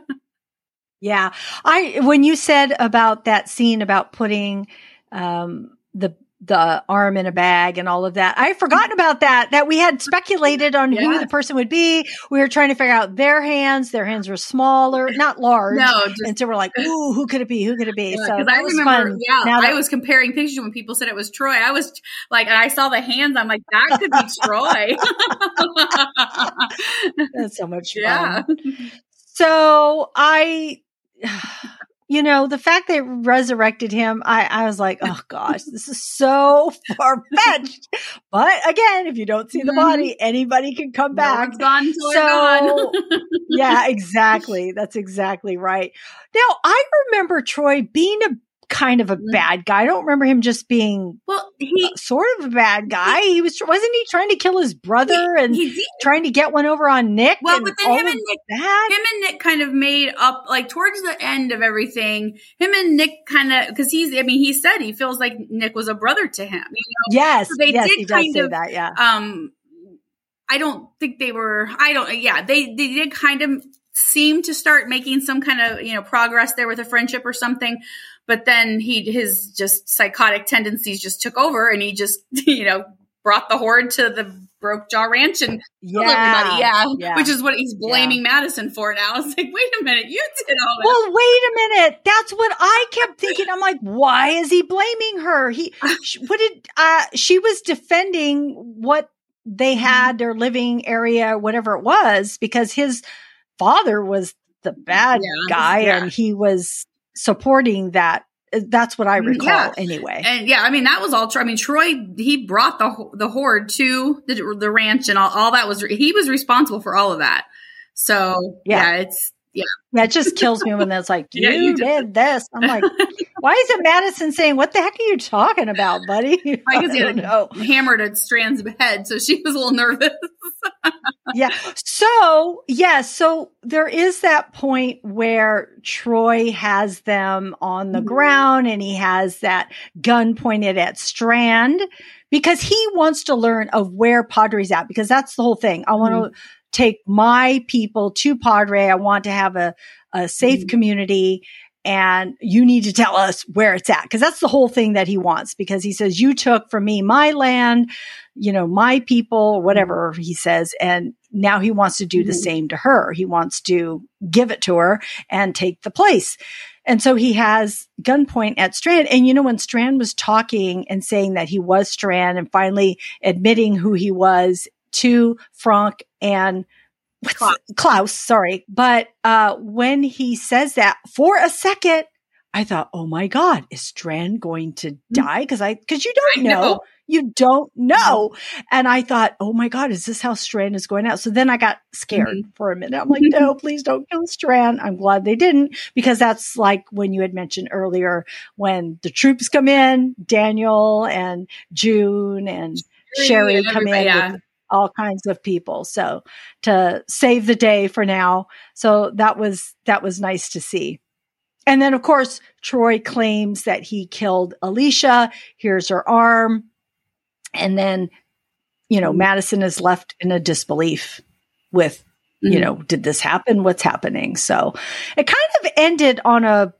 [laughs] yeah. I when you said about that scene about putting um the the arm in a bag and all of that. I had forgotten about that, that we had speculated on yeah. who the person would be. We were trying to figure out their hands. Their hands were smaller, not large. No, just, and so we're like, ooh, who could it be? Who could it be? Yeah, so I was remember, fun. Yeah, now that, I was comparing pictures when people said it was Troy. I was like, and I saw the hands. I'm like, that could be Troy. [laughs] That's so much [laughs] fun. Yeah. So I [sighs] [laughs] you know, the fact they resurrected him, I, I was like, oh gosh, this is so [laughs] far fetched. but again, if you don't see the mm-hmm. body, anybody can come back. No gone so, [laughs] yeah, exactly. That's exactly right. Now, I remember Troy being a kind of a mm-hmm. bad guy. I don't remember him just being well, he sort of a bad guy. He was wasn't he trying to kill his brother he, and he trying to get one over on Nick? Well, but then him and Nick, that? him and Nick kind of made up like towards the end of everything. Him and Nick kind of because he's I mean he said he feels like Nick was a brother to him. You know? Yes, so they yes, did kind of that. Yeah. Um, I don't think they were. I don't. Yeah, they they did kind of seem to start making some kind of you know progress there with a friendship or something but then he his just psychotic tendencies just took over and he just [laughs] you know brought the horde to the broke jaw ranch and yeah, everybody. Yeah, yeah, which is what he's blaming yeah. madison for now. [laughs] It's like wait a minute. You did all this. Well wait a minute. That's what i kept thinking. I'm like why is he blaming her? He [laughs] what did uh she was defending what they mm-hmm. had their living area whatever it was because his father was the bad yeah, guy and he was supporting that that's what I mm, recall yeah. anyway. And yeah, I mean that was all true. I mean Troy he brought the the horde to the the ranch and all, all that was he was responsible for all of that. So yeah, yeah it's yeah. That just kills me when that's like, you, [laughs] yeah, you did. did. this. I'm like, [laughs] why is it Madison saying, what the heck are you talking about, buddy? [laughs] I guess had hammered at Strand's head, so she was a little nervous. yeah. So, yes. Yeah, so there is that point where Troy has them on the mm-hmm. ground and he has that gun pointed at Strand because he wants to learn of where Padre's at because that's the whole thing. I want to mm-hmm take my people to Padre. I want to have a, a safe mm-hmm. community and you need to tell us where it's at. Cause that's the whole thing that he wants because he says, you took from me my land, you know, my people, whatever he says. And now he wants to do mm-hmm. the same to her. He wants to give it to her and take the place. And so he has gunpoint at Strand. And you know, when Strand was talking and saying that he was Strand and finally admitting who he was to Frank and Klaus. Klaus, sorry. But uh, when he says that for a second, I thought, oh my God, is Strand going to mm. die? Because I, because you don't know. know. You don't know. And I thought, oh my God, is this how Strand is going out? So then I got scared mm-hmm. for a minute. I'm like, no, please don't kill Strand. I'm glad they didn't because that's like when you had mentioned earlier when the troops come in, Daniel and June and Sherry come in. Yeah. With, all kinds of people. So to save the day for now. So that was, that was nice to see. And then of course, Troy claims that he killed Alicia. Here's her arm. And then, you know, Madison is left in a disbelief with, mm-hmm. you know, did this happen? What's happening? So it kind of ended on a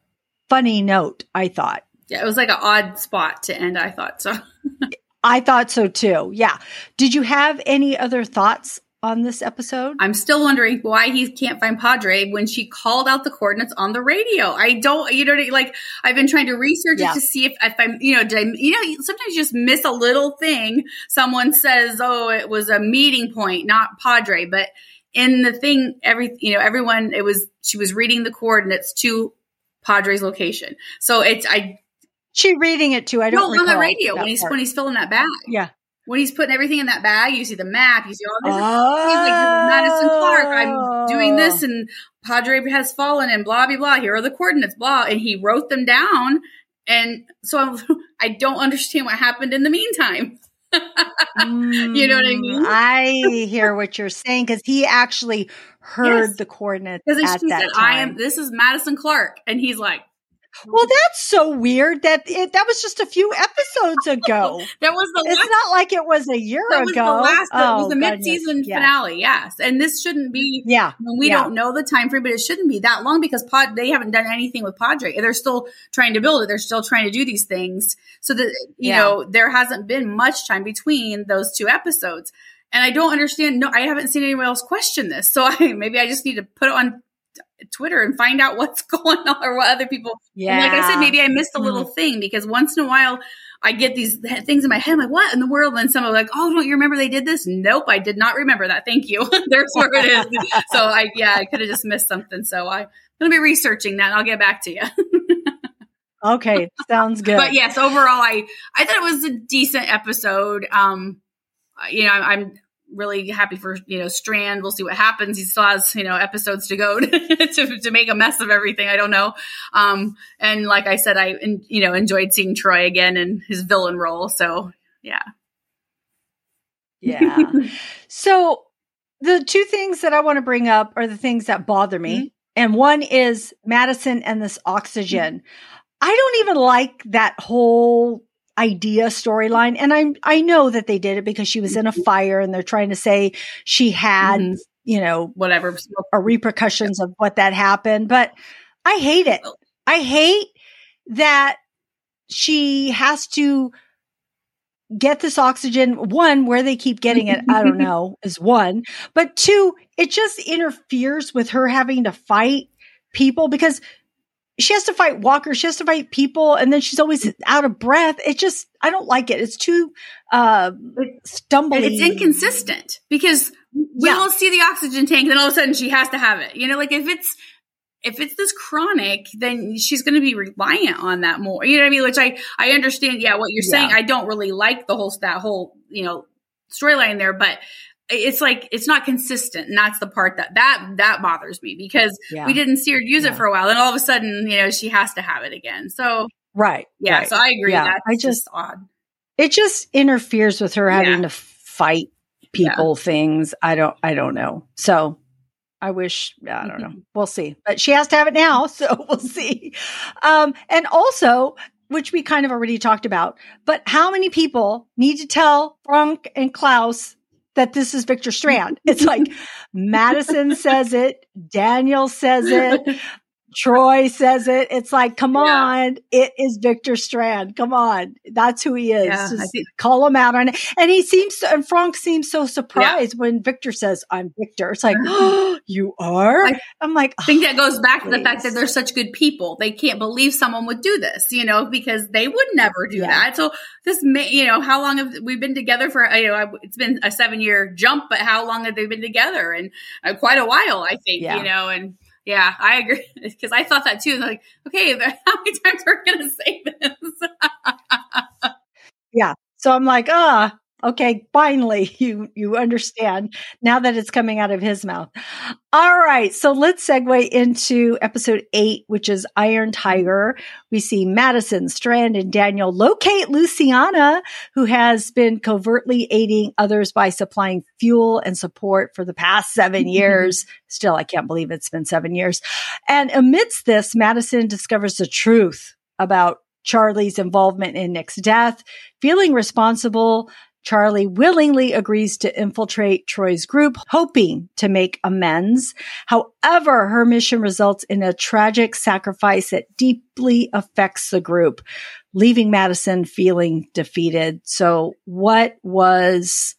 funny note, I thought. Yeah, it was like an odd spot to end, I thought. So [laughs] I thought so too. Yeah. Did you have any other thoughts on this episode? I'm still wondering why he can't find Padre when she called out the coordinates on the radio. I don't, you know, like I've been trying to research yeah. it to see if, if I'm, you know, did I, you know, sometimes you just miss a little thing. Someone says, oh, it was a meeting point, not Padre, but in the thing, every, you know, everyone, it was, she was reading the coordinates to Padre's location. So it's, I, she reading it too. I don't no, on the radio when he's part. when he's filling that bag. Yeah, when he's putting everything in that bag, you see the map, you see all this. Oh. He's like Madison Clark. I'm doing this, and Padre has fallen, and blah blah blah. Here are the coordinates, blah, and he wrote them down. And so I'm, [laughs] I do not understand what happened in the meantime. [laughs] you know what I mm, mean? I [laughs] hear what you're saying because he actually heard yes. the coordinates at that said, time. I am. This is Madison Clark, and he's like, well, that's so weird that it, that was just a few episodes [laughs] ago. that was the. It's last, not like it was a year that ago. Was the last, oh, it was the mid-season yeah. finale. Yes, and this shouldn't be. Yeah, we yeah. don't know the time frame, but it shouldn't be that long because Pod they haven't done anything with Padre. They're still trying to build it. They're still trying to do these things. So that you yeah. know there hasn't been much time between those two episodes. And I don't understand. No, I haven't seen anyone else question this. So [laughs] I, maybe I just need to put it on Twitter and find out [laughs] what's going on or what other people. Yeah. Like I said, maybe I missed a little mm-hmm. thing because once in a while I get these things in my head. I'm like, what in the world? And some someone like, oh, don't you remember they did this? Nope, I did not remember that. Thank you. [laughs] There's where it is. [laughs] so I, yeah, I could have just missed something. So I'm going to be researching that. I'll get back to you. okay, sounds good. But yes, overall, I I thought it was a decent episode. Um, you know, I'm really happy for you know Strand. We'll see what happens. He still has you know episodes to go [laughs] to to make a mess of everything. I don't know. Um, and like I said, I you know enjoyed seeing Troy again in his villain role. So yeah, yeah. [laughs] so the two things that I want to bring up are the things that bother me, mm-hmm. and one is Madison and this oxygen. Mm-hmm. I don't even like that whole idea storyline. And I, I know that they did it because she was in a mm-hmm. fire and they're trying to say she had, mm-hmm. you know, whatever or repercussions of what that happened. But I hate it. I hate that she has to get this oxygen. One, where they keep getting it, I don't know, [laughs] is one. But two, it just interferes with her having to fight people because she has to fight walkers, she has to fight people, and then she's always out of breath. It just, I don't like it. It's too uh, stumbly. It's inconsistent because we yeah. will see the oxygen tank, then all of a sudden she has to have it. You know, like if it's if it's this chronic, then she's going to be reliant on that more. You know what I mean? Which I I understand. Yeah, what you're yeah. saying. I don't really like the whole that whole you know storyline there, but it's like it's not consistent and that's the part that that that bothers me because yeah. we didn't see her use yeah. it for a while and all of a sudden you know she has to have it again so right yeah right. so i agree yeah. that's i just, just, odd it just interferes with her having to fight people things i don't i don't know so I wish, yeah, I don't know. We'll see. But she has to have it now. [laughs] So we'll see. Um, and also, which we kind of already talked about, but how many people need to tell Frank and Klaus that this is Victor Strand. It's like [laughs] Madison says it, Daniel says it, Troy says it. It's like, come yeah. on, it is Victor Strand. Come on, that's who he is. Yeah, Just call him out on it. And he seems, to, and Frank seems so surprised yeah. when Victor says, "I'm Victor." It's like, oh, you are. I am like, I think that goes back please. to the fact that they're such good people. They can't believe someone would do this, you know, because they would never do that. So this, may, you know, how long have we been together for? You know, it's been a seven year jump, but how long have they been together? And uh, quite a while, I think. You know, and yeah, I agree [laughs] because I thought that too. Like, okay, [laughs] how many times are we going to say this? [laughs] yeah. So I'm like, ah, Okay, finally [laughs] you you understand now that it's coming out of his mouth. All right, so let's segue into episode 8 which is Iron Tiger. We see Madison, Strand and Daniel locate Luciana who has been covertly aiding others by supplying fuel and support for the past 7 [laughs] years. Still I can't believe it's been 7 years. And amidst this Madison discovers the truth about Charlie's involvement in Nick's death, feeling responsible Charlie willingly agrees to infiltrate Troy's group, hoping to make amends. However, her mission results in a tragic sacrifice that deeply affects the group, leaving Madison feeling defeated. So what was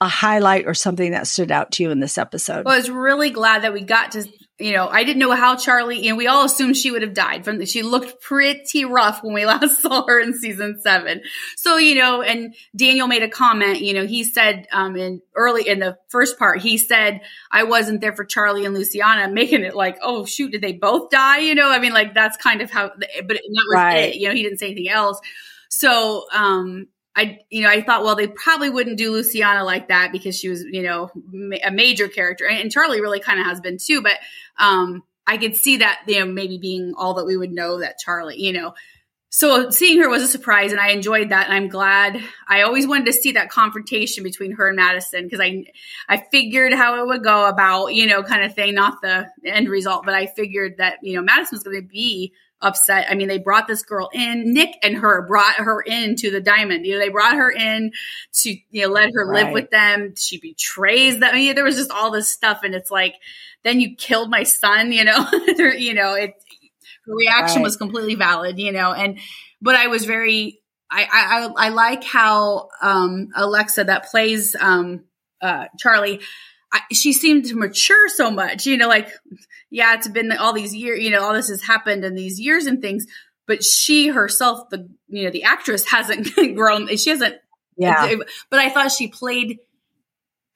a highlight or something that stood out to you in this episode? Well, I was really glad that we got to you know, I didn't know how Charlie, know, we all assumed she would have died from the, she looked pretty rough when we [laughs] last saw her in season seven. So, you know, and Daniel made a comment, you know, he said, um, in early, in the first part, he said, I wasn't there for Charlie and Luciana, making it like, oh shoot, did they both die? You know, I mean, like that's kind of how, but that was right. it. You know, he didn't say anything else. So, um, I, you know, I thought, well, they probably wouldn't do Luciana like that because she was, you know, ma- a major character, and, and Charlie really kind of has been too. But um, I could see that, you know, maybe being all that we would know that Charlie, you know. So seeing her was a surprise, and I enjoyed that, and I'm glad. I always wanted to see that confrontation between her and Madison because I, I figured how it would go about, you know, kind of thing, not the end result, but I figured that you know Madison was going to be upset. I mean, they brought this girl in. Nick and her brought her into the diamond. You know, they brought her in to you know let her right. live with them. She betrays them. I mean, there was just all this stuff, and it's like, then you killed my son. You know, [laughs] you know, it. Her reaction right. was completely valid. You know, and but I was very. I I I like how um Alexa that plays um uh Charlie. I, she seemed to mature so much, you know, like yeah, it's been all these years, you know, all this has happened in these years and things, but she herself, the, you know, the actress [laughs] hasn't [laughs] grown. She hasn't. Yeah. But I thought she played,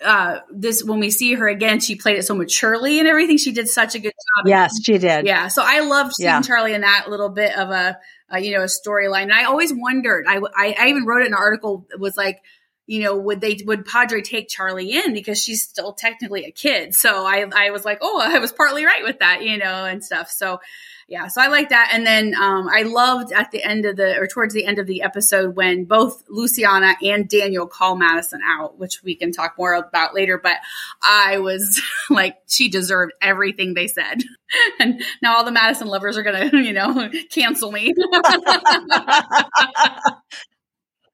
uh, this when we see her again, she played it so maturely and everything. She did such a good job. Yes, she did. Yeah. So I loved seeing yeah. Charlie in that little bit of a, a you know, a storyline. And I always wondered, I, I, I even wrote it in an article was like, you know, would they would Padre take Charlie in because she's still technically a kid? So I I was like, oh, I was partly right with that, you know, and stuff. So yeah, so I like that. And then um, I loved at the end of the or towards the end of the episode when both Luciana and Daniel call Madison out, which we can talk more about later. But I was [laughs] like, she deserved everything they said, [laughs] and now all the Madison lovers are gonna, [laughs] you know, cancel me.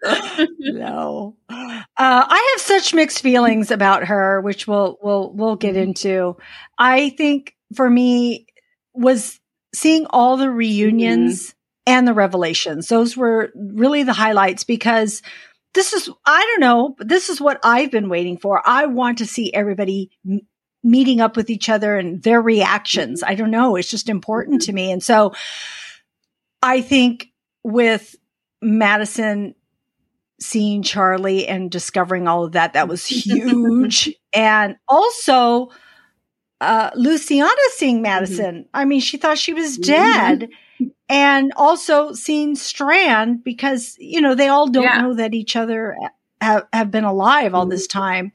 [laughs] no. Uh, I have such mixed feelings about her, which we'll we'll we'll get mm-hmm. into. I think for me was seeing all the reunions mm-hmm. and the revelations. Those were really the highlights because this is I don't know, but this is what I've been waiting for. I want to see everybody m- meeting up with each other and their reactions. Mm-hmm. I don't know, it's just important to me. And so I think with Madison seeing Charlie and discovering all of that. That was [laughs] huge. and also, uh, Luciana seeing mm-hmm. Madison. Mm-hmm. I mean, she thought she was dead. Mm-hmm. And also seeing Strand because, you know, they all don't yeah. know that each other have, have been alive all mm-hmm. this time.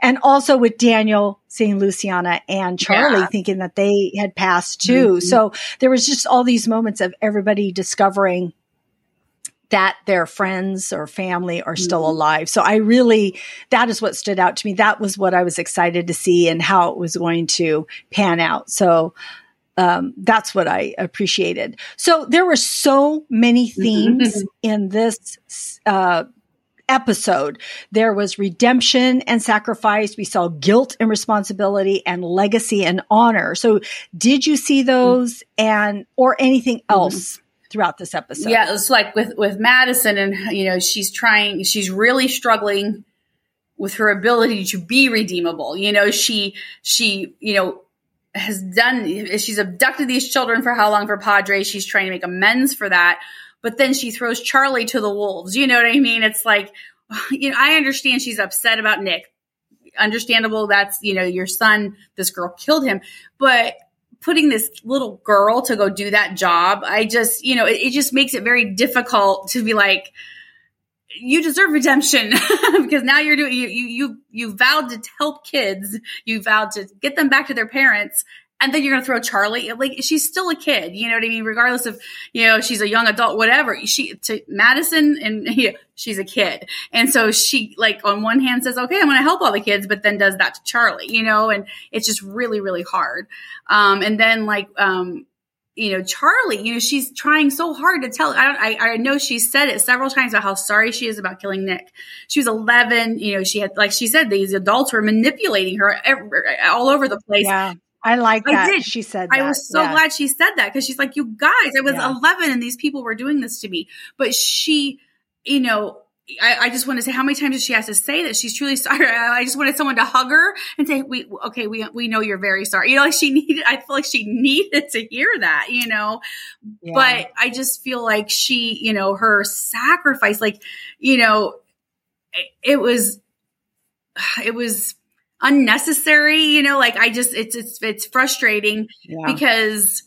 And also with Daniel seeing Luciana and Charlie yeah. thinking that they had passed too. Mm-hmm. So there was just all these moments of everybody discovering that their friends or family are still mm-hmm. alive. So I really, that is what stood out to me. That was what I was excited to see and how it was going to pan out. So, um, that's what I appreciated. So there were so many mm-hmm. themes in this, uh, episode. There was redemption and sacrifice. We saw guilt and responsibility and legacy and honor. So did you see those and, or anything mm-hmm. Throughout this episode. Yeah, it's like with with Madison, and you know, she's trying, she's really struggling with her ability to be redeemable. You know, she she you know has done she's abducted these children for how long for Padre. She's trying to make amends for that, but then she throws Charlie to the wolves. You know what I mean? It's like [sighs] you know, I understand she's upset about Nick. Understandable. That's you know your son. This girl killed him, but putting this little girl to go do that job, I just, you know, it, it just makes it very difficult to be like, you deserve redemption. [laughs] Because now you're doing you you you vowed to help kids. You vowed to get them back to their parents and then you're going to throw Charlie. Like she's still a kid, you know what I mean? Regardless of you know she's a young adult, whatever. She to Madison and [laughs] you know, she's a kid, and so she like on one hand says, "Okay, I'm going to help all the kids," but then does that to Charlie, you know, and it's just really really hard. Um, and then like um, you know, Charlie, you know, she's trying so hard to tell. I don't, I, I know she said it several times about how sorry she is about killing Nick. She was 11, you know, she had, like she said, these adults were manipulating her all over the place. Yeah. I like that. I did. She said that. I was so yeah. glad she said that because she's like, you guys, I was yeah. 11 and these people were doing this to me. But she, you know, I, I, just want to say how many times does she has to say that she's truly [laughs] sorry. I, I, just wanted someone to hug her and say, "We okay, we we know you're very sorry." You know, like she needed. I feel like she [laughs] needed to hear that. You know, yeah. but I just feel like she, you know, her sacrifice, like you know, it, it was, [sighs] it was unnecessary. You know, like I just it's it's it's frustrating yeah. because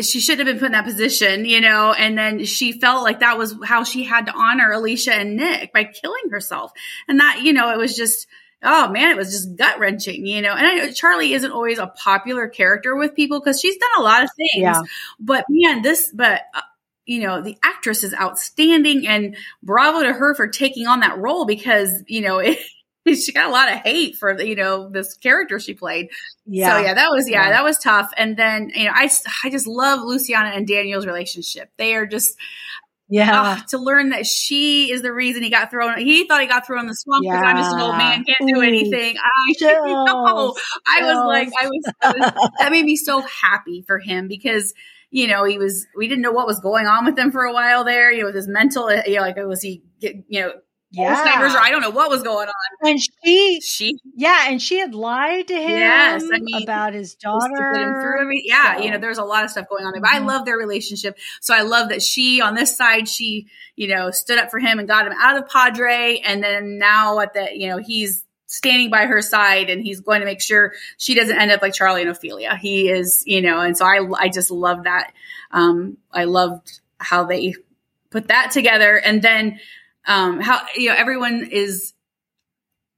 she should have been put in that position, you know, and then she felt like that was how she had to honor Alicia and Nick by killing herself. And that, you know, it was just, oh man, it was just gut wrenching, you know. And I know Charlie isn't always a popular character with people because she's done a lot of things. Yeah. But man, this, but, uh, you know, the actress is outstanding and bravo to her for taking on that role because, you know, it, [laughs] [laughs] she got a lot of hate for you know this character she played. Yeah. So yeah, that was yeah, yeah, that was tough. And then you know I I just love Luciana and Daniel's relationship. They are just yeah. Uh, to learn that she is the reason he got thrown. He thought he got thrown in the swamp because yeah. I'm just an old man, can't do anything. I [laughs] know. I was like, I was, I was, [laughs] that made me so happy for him because you know he was. We didn't know what was going on with him for a while there. You know, with his mental. You know, like was he, you know, yeah. Or I don't know what was going on. And she, she, yeah, and she had lied to him yes, I mean, about his daughter. yeah, so. you know, there's a lot of stuff going on there. But mm-hmm. I love their relationship. So I love that she, on this side, she, you know, stood up for him and got him out of the Padre. And then now at the, you know, he's standing by her side and he's going to make sure she doesn't end up like Charlie and Ofelia. He is, you know, and so I, I just love that. Um, I loved how they put that together. And then, um, how you know everyone is,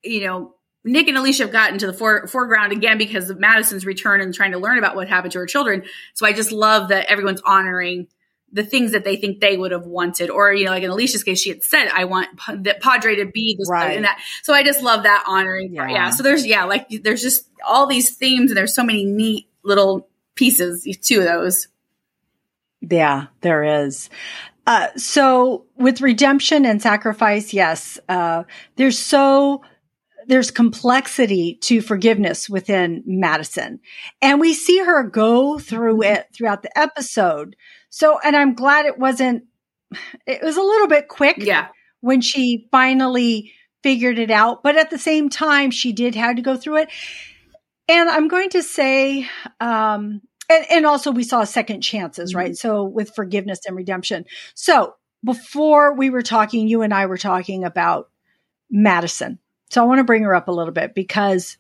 you know, Nick and Alicia have gotten to the fore, foreground again because of Madison's return and trying to learn about what happened to her children. So I just love that everyone's honoring the things that they think they would have wanted, or you know, like in Alicia's case, she had said, "I want that Padre to be this right. and that." So I just love that honoring. Yeah. yeah. So there's yeah, like there's just all these themes, and there's so many neat little pieces to those. Yeah, there is. Uh, so with redemption and sacrifice, yes, uh, there's so there's complexity to forgiveness within Madison, and we see her go through it throughout the episode. So, and I'm glad it wasn't. It was a little bit quick, yeah, when she finally figured it out. But at the same time, she did have to go through it. And I'm going to say, um, and, and also we saw second chances, mm-hmm. right? So with forgiveness and redemption. So before we were talking, you and I were talking about Madison. So I want to bring her up a little bit because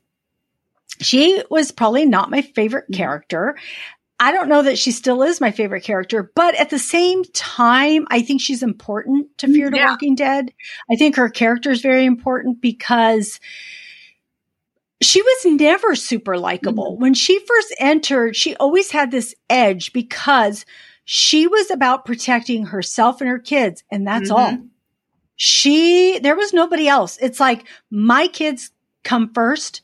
she was probably not my favorite mm-hmm. character. I don't know that she still is my favorite character, but at the same time, I think she's important to Fear the yeah. Walking Dead. I think her character is very important because she was never super likable. Mm-hmm. When she first entered, she always had this edge because she was about protecting herself and her kids, and that's mm-hmm. all. She, there was nobody else. It's like my kids come first,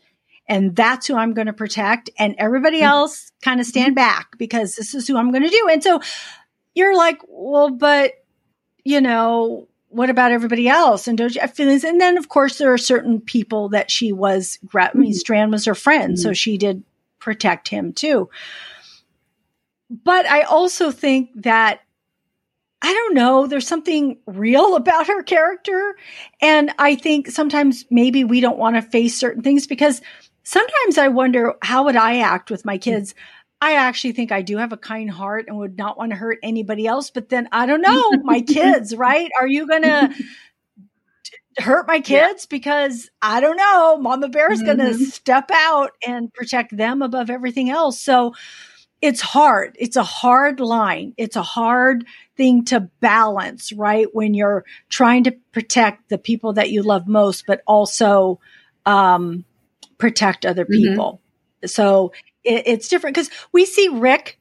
and that's who I'm going to protect, and everybody mm-hmm. else kind of stand mm-hmm. back because this is who I'm going to do. And so you're like, well, but you know, what about everybody else? And don't you have feelings? And then, of course, there are certain people that she was, I mean, mm-hmm. Strand was her friend, mm-hmm. so she did protect him too. But I also think that, I don't know, there's something real [laughs] about her character. And I think sometimes maybe we don't want to face certain things because sometimes I wonder, how would I act with my kids? Mm-hmm I actually think I do have a kind heart and would not want to hurt anybody else. But then I don't know, my [laughs] kids, right? Are you going [laughs] to hurt my kids? Yeah. Because I don't know, Mama Bear is mm-hmm. going to step out and protect them above everything else. So it's hard. It's a hard line. It's a hard thing to balance, right? When you're trying to protect the people that you love most, but also, um, protect other mm-hmm. people. Mm-hmm. So it, it's different because we see Rick.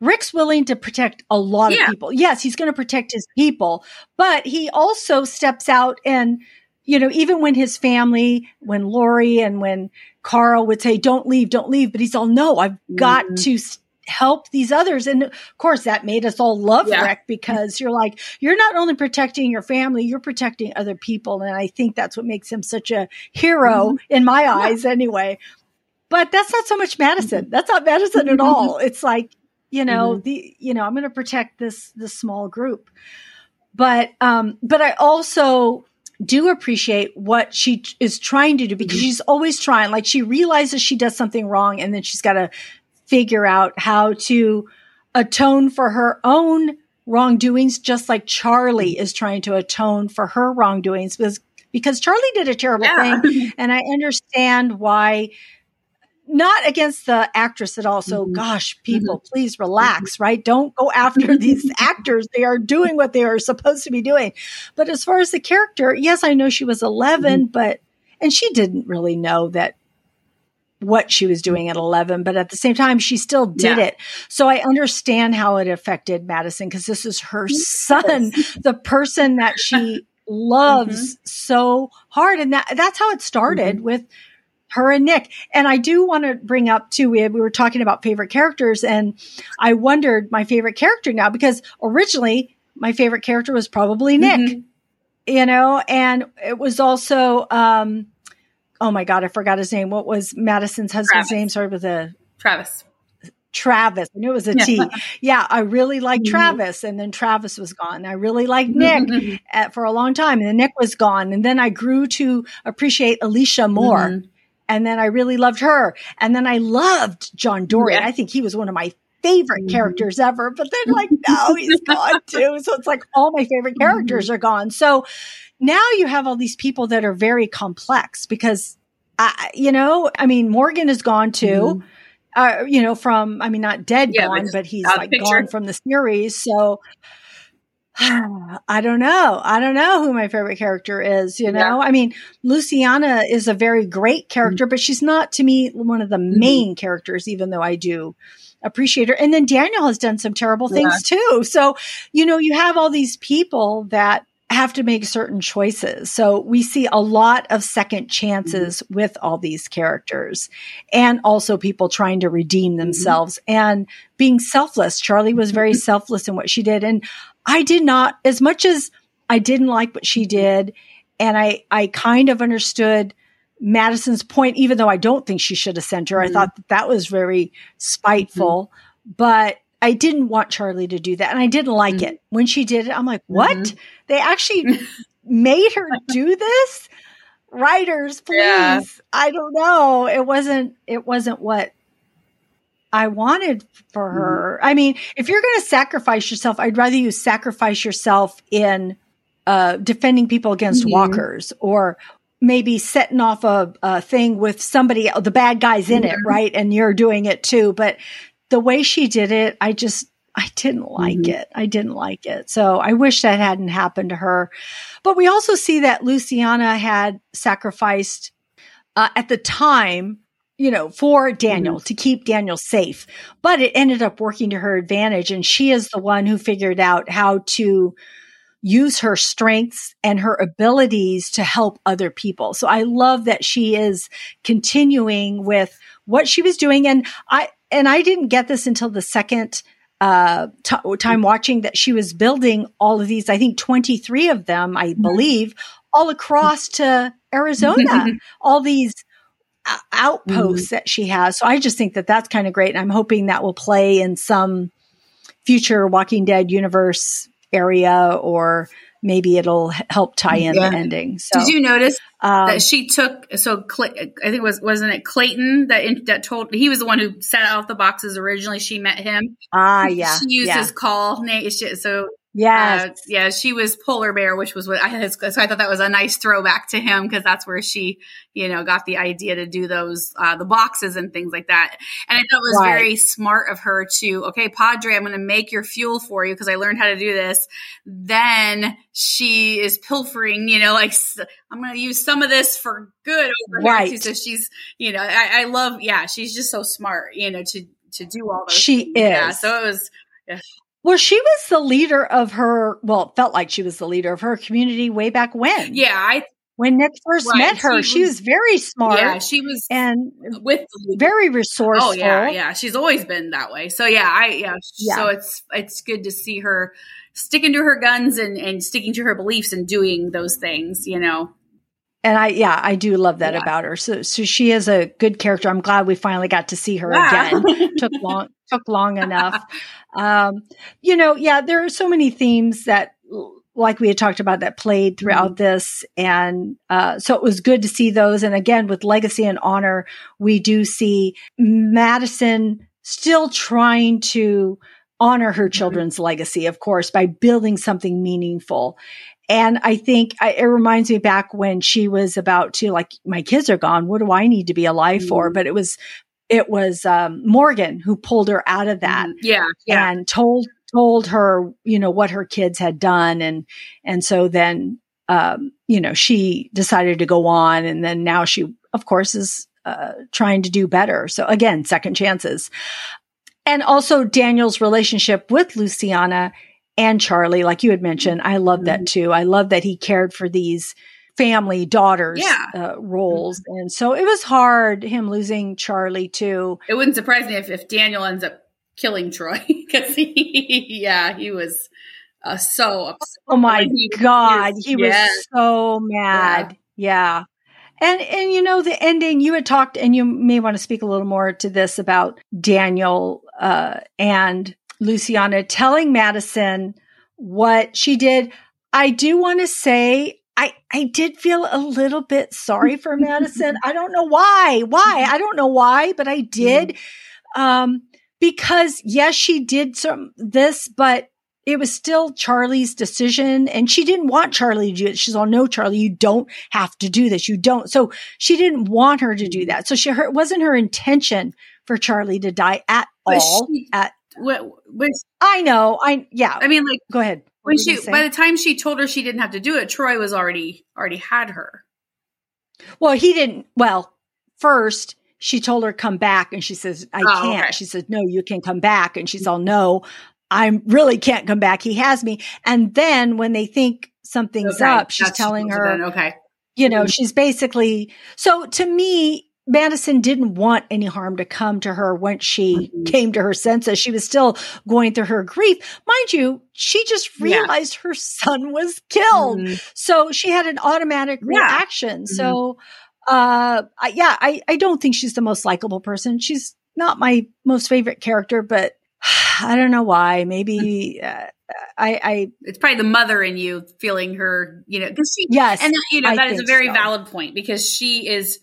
Rick's willing to protect a lot yeah. of people. Yes, he's going to protect his people, but he also steps out and, you know, even when his family, when Lori and when Carl would say, don't leave, don't leave, but he's all, no, I've got mm-hmm. to help these others. And of course, that made us all love yeah. Rick because you're like, you're not only protecting your family, you're protecting other people. And I think that's what makes him such a hero mm-hmm. in my eyes, yeah. anyway. But that's not so much Madison. Mm-hmm. That's not Madison at all. It's like, you know, mm-hmm. the you know, I'm going to protect this this small group. but um, but I also do appreciate what she is trying to do because mm-hmm. she's always trying. Like she realizes she does something wrong, and then she's got to figure out how to atone for her own wrongdoings, just like Charlie mm-hmm. is trying to atone for her wrongdoings because because Charlie did a terrible yeah. thing, [laughs] and I understand why not against the actress at all. So, mm-hmm. gosh, people, mm-hmm. please relax, right? Don't go after these actors. They are doing what they are supposed to be doing. But as far as the character, yes, I know she was 11, mm-hmm. but, and she didn't really know that what she was doing at 11, but at the same time, she still did yeah. it. So I understand how it affected Madison because this is her son, the person that she [laughs] loves mm-hmm. so hard. And that, that's how it started mm-hmm. with her and Nick. And I do want to bring up too, we, we were talking about favorite characters and I wondered my favorite character now because originally my favorite character was probably Nick, mm-hmm. you know, and it was also, um, oh my God, I forgot his name. What was Madison's husband's Travis. name? Started with a Travis. Travis. I knew it was a T. [laughs] yeah, I really liked mm-hmm. Travis, and then Travis was gone. I really liked Nick mm-hmm. at, for a long time, and then Nick was gone, and then I grew to appreciate Alicia more. Mm-hmm. And then I really loved her. And then I loved John Dorian. Yeah. I think he was one of my favorite mm-hmm. characters ever. But then, like, [laughs] no, he's gone too. So it's like all my favorite characters mm-hmm. are gone. So now you have all these people that are very complex because, I, you know, I mean, Morgan is gone too. Mm-hmm. Uh, you know, from, I mean, not dead yeah, gone, but he's like gone from the series. So, [sighs] I don't know. I don't know who my favorite character is, you know? Yeah. I mean, Luciana is a very great character, mm-hmm. but she's not to me one of the mm-hmm. main characters, even though I do appreciate her. And then Daniel has done some terrible things yeah. too. So, you know, you have all these people that have to make certain choices. So we see a lot of second chances mm-hmm. with all these characters and also people trying to redeem mm-hmm. themselves mm-hmm. and being selfless. Charlie was very mm-hmm. [laughs] selfless in what she did. And I did not, as much as I didn't like what she did, and I, I kind of understood Madison's point, even though I don't think she should have sent her. Mm-hmm. I thought that, that was very spiteful, mm-hmm. but I didn't want Charlie to do that. And I didn't like mm-hmm. it. When she did it, I'm like, what? Mm-hmm. They actually [laughs] made her do this? Writers, please. Yeah. I don't know. It wasn't, it wasn't what I wanted for mm-hmm. her. I mean, if you're going to sacrifice yourself, I'd rather you sacrifice yourself in uh, defending people against mm-hmm. walkers or maybe setting off a, a, thing with somebody, the bad guys in mm-hmm. it, right? And you're doing it too. But the way she did it, I just, I didn't like mm-hmm. it. I didn't like it. So I wish that hadn't happened to her. But we also see that Luciana had sacrificed uh, at the time you know, for Daniel mm-hmm. to keep Daniel safe. But it ended up working to her advantage. And she is the one who figured out how to use her strengths and her abilities to help other people. So I love that she is continuing with what she was doing. And I, and I didn't get this until the second uh, t- time watching that she was building all of these, I think 23 of them, I mm-hmm. believe, all across to Arizona, [laughs] all these outposts mm-hmm. that she has. So I just think that that's kind of great. And I'm hoping that will play in some future Walking Dead universe area or maybe it'll help tie in yeah. the ending. So did you notice um, that she took, so Clay, I think it was, wasn't it Clayton that, in, that told, he was the one who set out the boxes originally. She met him. Ah, yeah. She used yeah. his call name. So yeah, uh, yeah, she was Polar Bear, which was what I so I thought that was a nice throwback to him because that's where she, you know, got the idea to do those uh, the boxes and things like that. And I thought it was right. very smart of her to, okay, Padre, I'm going to make your fuel for you because I learned how to do this. Then she is pilfering, you know, like I'm going to use some of this for good over right. here. So she's, you know, I, I love, yeah, she's just so smart, you know, to to do all those. She things. is. Yeah, so it was. Yeah. Well, she was the leader of her, well, it felt like she was the leader of her community way back when. Yeah, I when Nick first right, met her, she was, she was, very smart. Yeah, she was and with very resourceful. Oh yeah, yeah. She's always been that way. So yeah, I yeah. yeah. So it's it's good to see her sticking to her guns and and sticking to her beliefs and doing those things. You know. And I yeah, I do love that yeah. about her. So so she is a good character. I'm glad we finally got to see her yeah. again. [laughs] took long took long enough. Um, you know, yeah, there are so many themes that like we had talked about that played throughout mm-hmm. this. And uh, so it was good to see those. And again, with legacy and honor, we do see Madison still trying to honor her mm-hmm. children's mm-hmm. legacy, of course, by building something meaningful. And I think I, it reminds me back when she was about to like, my kids are gone. What do I need to be alive mm-hmm. for? But it was, it was um, Morgan who pulled her out of that. Mm-hmm. Yeah, yeah. And told told her, you know, what her kids had done. And, and so then, um, you know, she decided to go on. And then now she, of course, is uh, trying to do better. So again, second chances. And also Daniel's relationship with Luciana and Charlie, like you had mentioned. I love mm-hmm. that too. I love that he cared for these family daughters yeah. uh, roles. Mm-hmm. And so it was hard him losing Charlie too. It wouldn't surprise me if, if Daniel ends up killing Troy [laughs] because he, yeah, he was uh, so upset. Oh my he, God. He was, was so mad. Yeah. yeah. And, and you know, the ending you had talked, and you may want to speak a little more to this about Daniel, uh, and Luciana telling Madison what she did. I do want to say, I, I did feel a little bit sorry for [laughs] Madison. I don't know why. Why? I don't know why, but I did. Mm. Um, because yes, she did some this, but it was still Charlie's decision and she didn't want Charlie to do it. She's all, no, Charlie, you don't have to do this. You don't. So she didn't want her to do that. So she, her, it wasn't her intention for Charlie to die at but all. She, at, what, what, I know. I, yeah. I mean, like, go ahead. What when she, by the time she told her she didn't have to do it, Troy was already, already had her. Well, he didn't. Well, first she told her come back and she says i oh, can't okay. she said no you can come back and she's all no i really can't come back he has me and then when they think something's okay. up she's That's telling her okay you know she's basically so to me Madison didn't want any harm to come to her when she mm-hmm. came to her senses. She was still going through her grief. Mind you, she just realized yeah. her son was killed. Mm-hmm. So she had an automatic yeah. reaction. Mm-hmm. So uh, yeah, I, I don't think she's the most likable person. She's not my most favorite character, but [sighs] I don't know why. Maybe [laughs] uh, I, I. It's probably the mother in you feeling her, you know, because she. Yes, and you know that is a very so. valid point because she is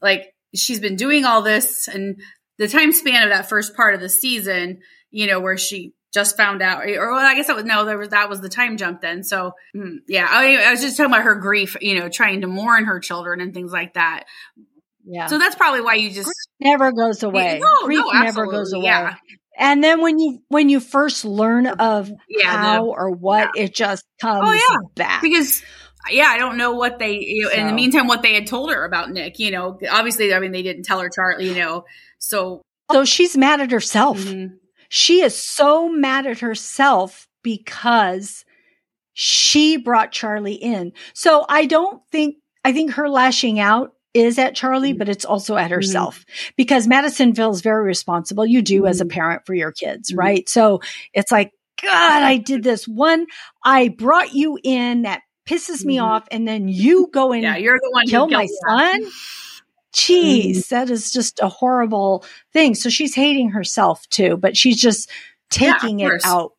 like she's been doing all this and the time span of that first part of the season, you know, where she just found out, or well, I guess that was no, there was that was the time jump then. So mm, yeah, I, I was just talking about her grief, you know, trying to mourn her children and things like that. Yeah. So that's probably why you just grief never goes away. No, grief no, never goes away. Yeah. And then when you when you first learn of yeah, how or what, yeah. it just comes oh, yeah. back. Because yeah, I don't know what they. You know, so. In the meantime, what they had told her about Nick, you know, obviously, I mean, they didn't tell her Charlie, you know, so so she's mad at herself. Mm-hmm. She is so mad at herself because she brought Charlie in. So I don't think, I think her lashing out is at Charlie, mm-hmm. but it's also at mm-hmm. herself mm-hmm. because Madison feels very responsible. You do as a mm-hmm. parent for your kids, mm-hmm. right? So it's like, God, I did this one. I brought you in that pisses me off. And then you go and yeah, you're the one kill my son. Jeez, mm. that is just a horrible thing. So she's hating herself too, but she's just taking yeah, it out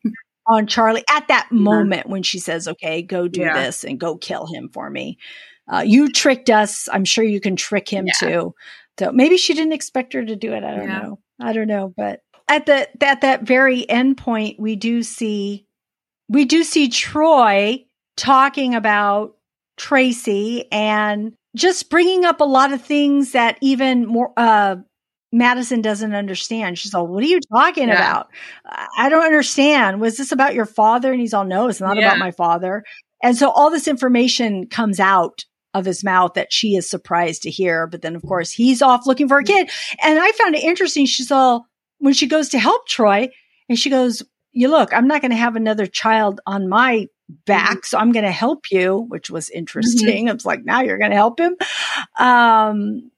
on Charlie at that [laughs] mm-hmm. moment when she says, okay, go do yeah. this and go kill him for me. Uh, you tricked us. I'm sure you can trick him yeah. too. So maybe she didn't expect her to do it. I don't know. I don't know. But at the, at that very end point, we do see, we do see Troy talking about Tracy and just bringing up a lot of things that even more, uh, Madison doesn't understand. She's all, what are you talking yeah. about? I don't understand. Was this about your father? And he's all, no, it's not yeah. about my father. And so all this information comes out of his mouth that she is surprised to hear. But then, of course, he's off looking for a kid. And I found it interesting. She's all, when she goes to help Troy and she goes, you look, I'm not going to have another child on my back. Mm-hmm. So I'm going to help you, which was interesting. Mm-hmm. It's like, now you're going to help him. Um,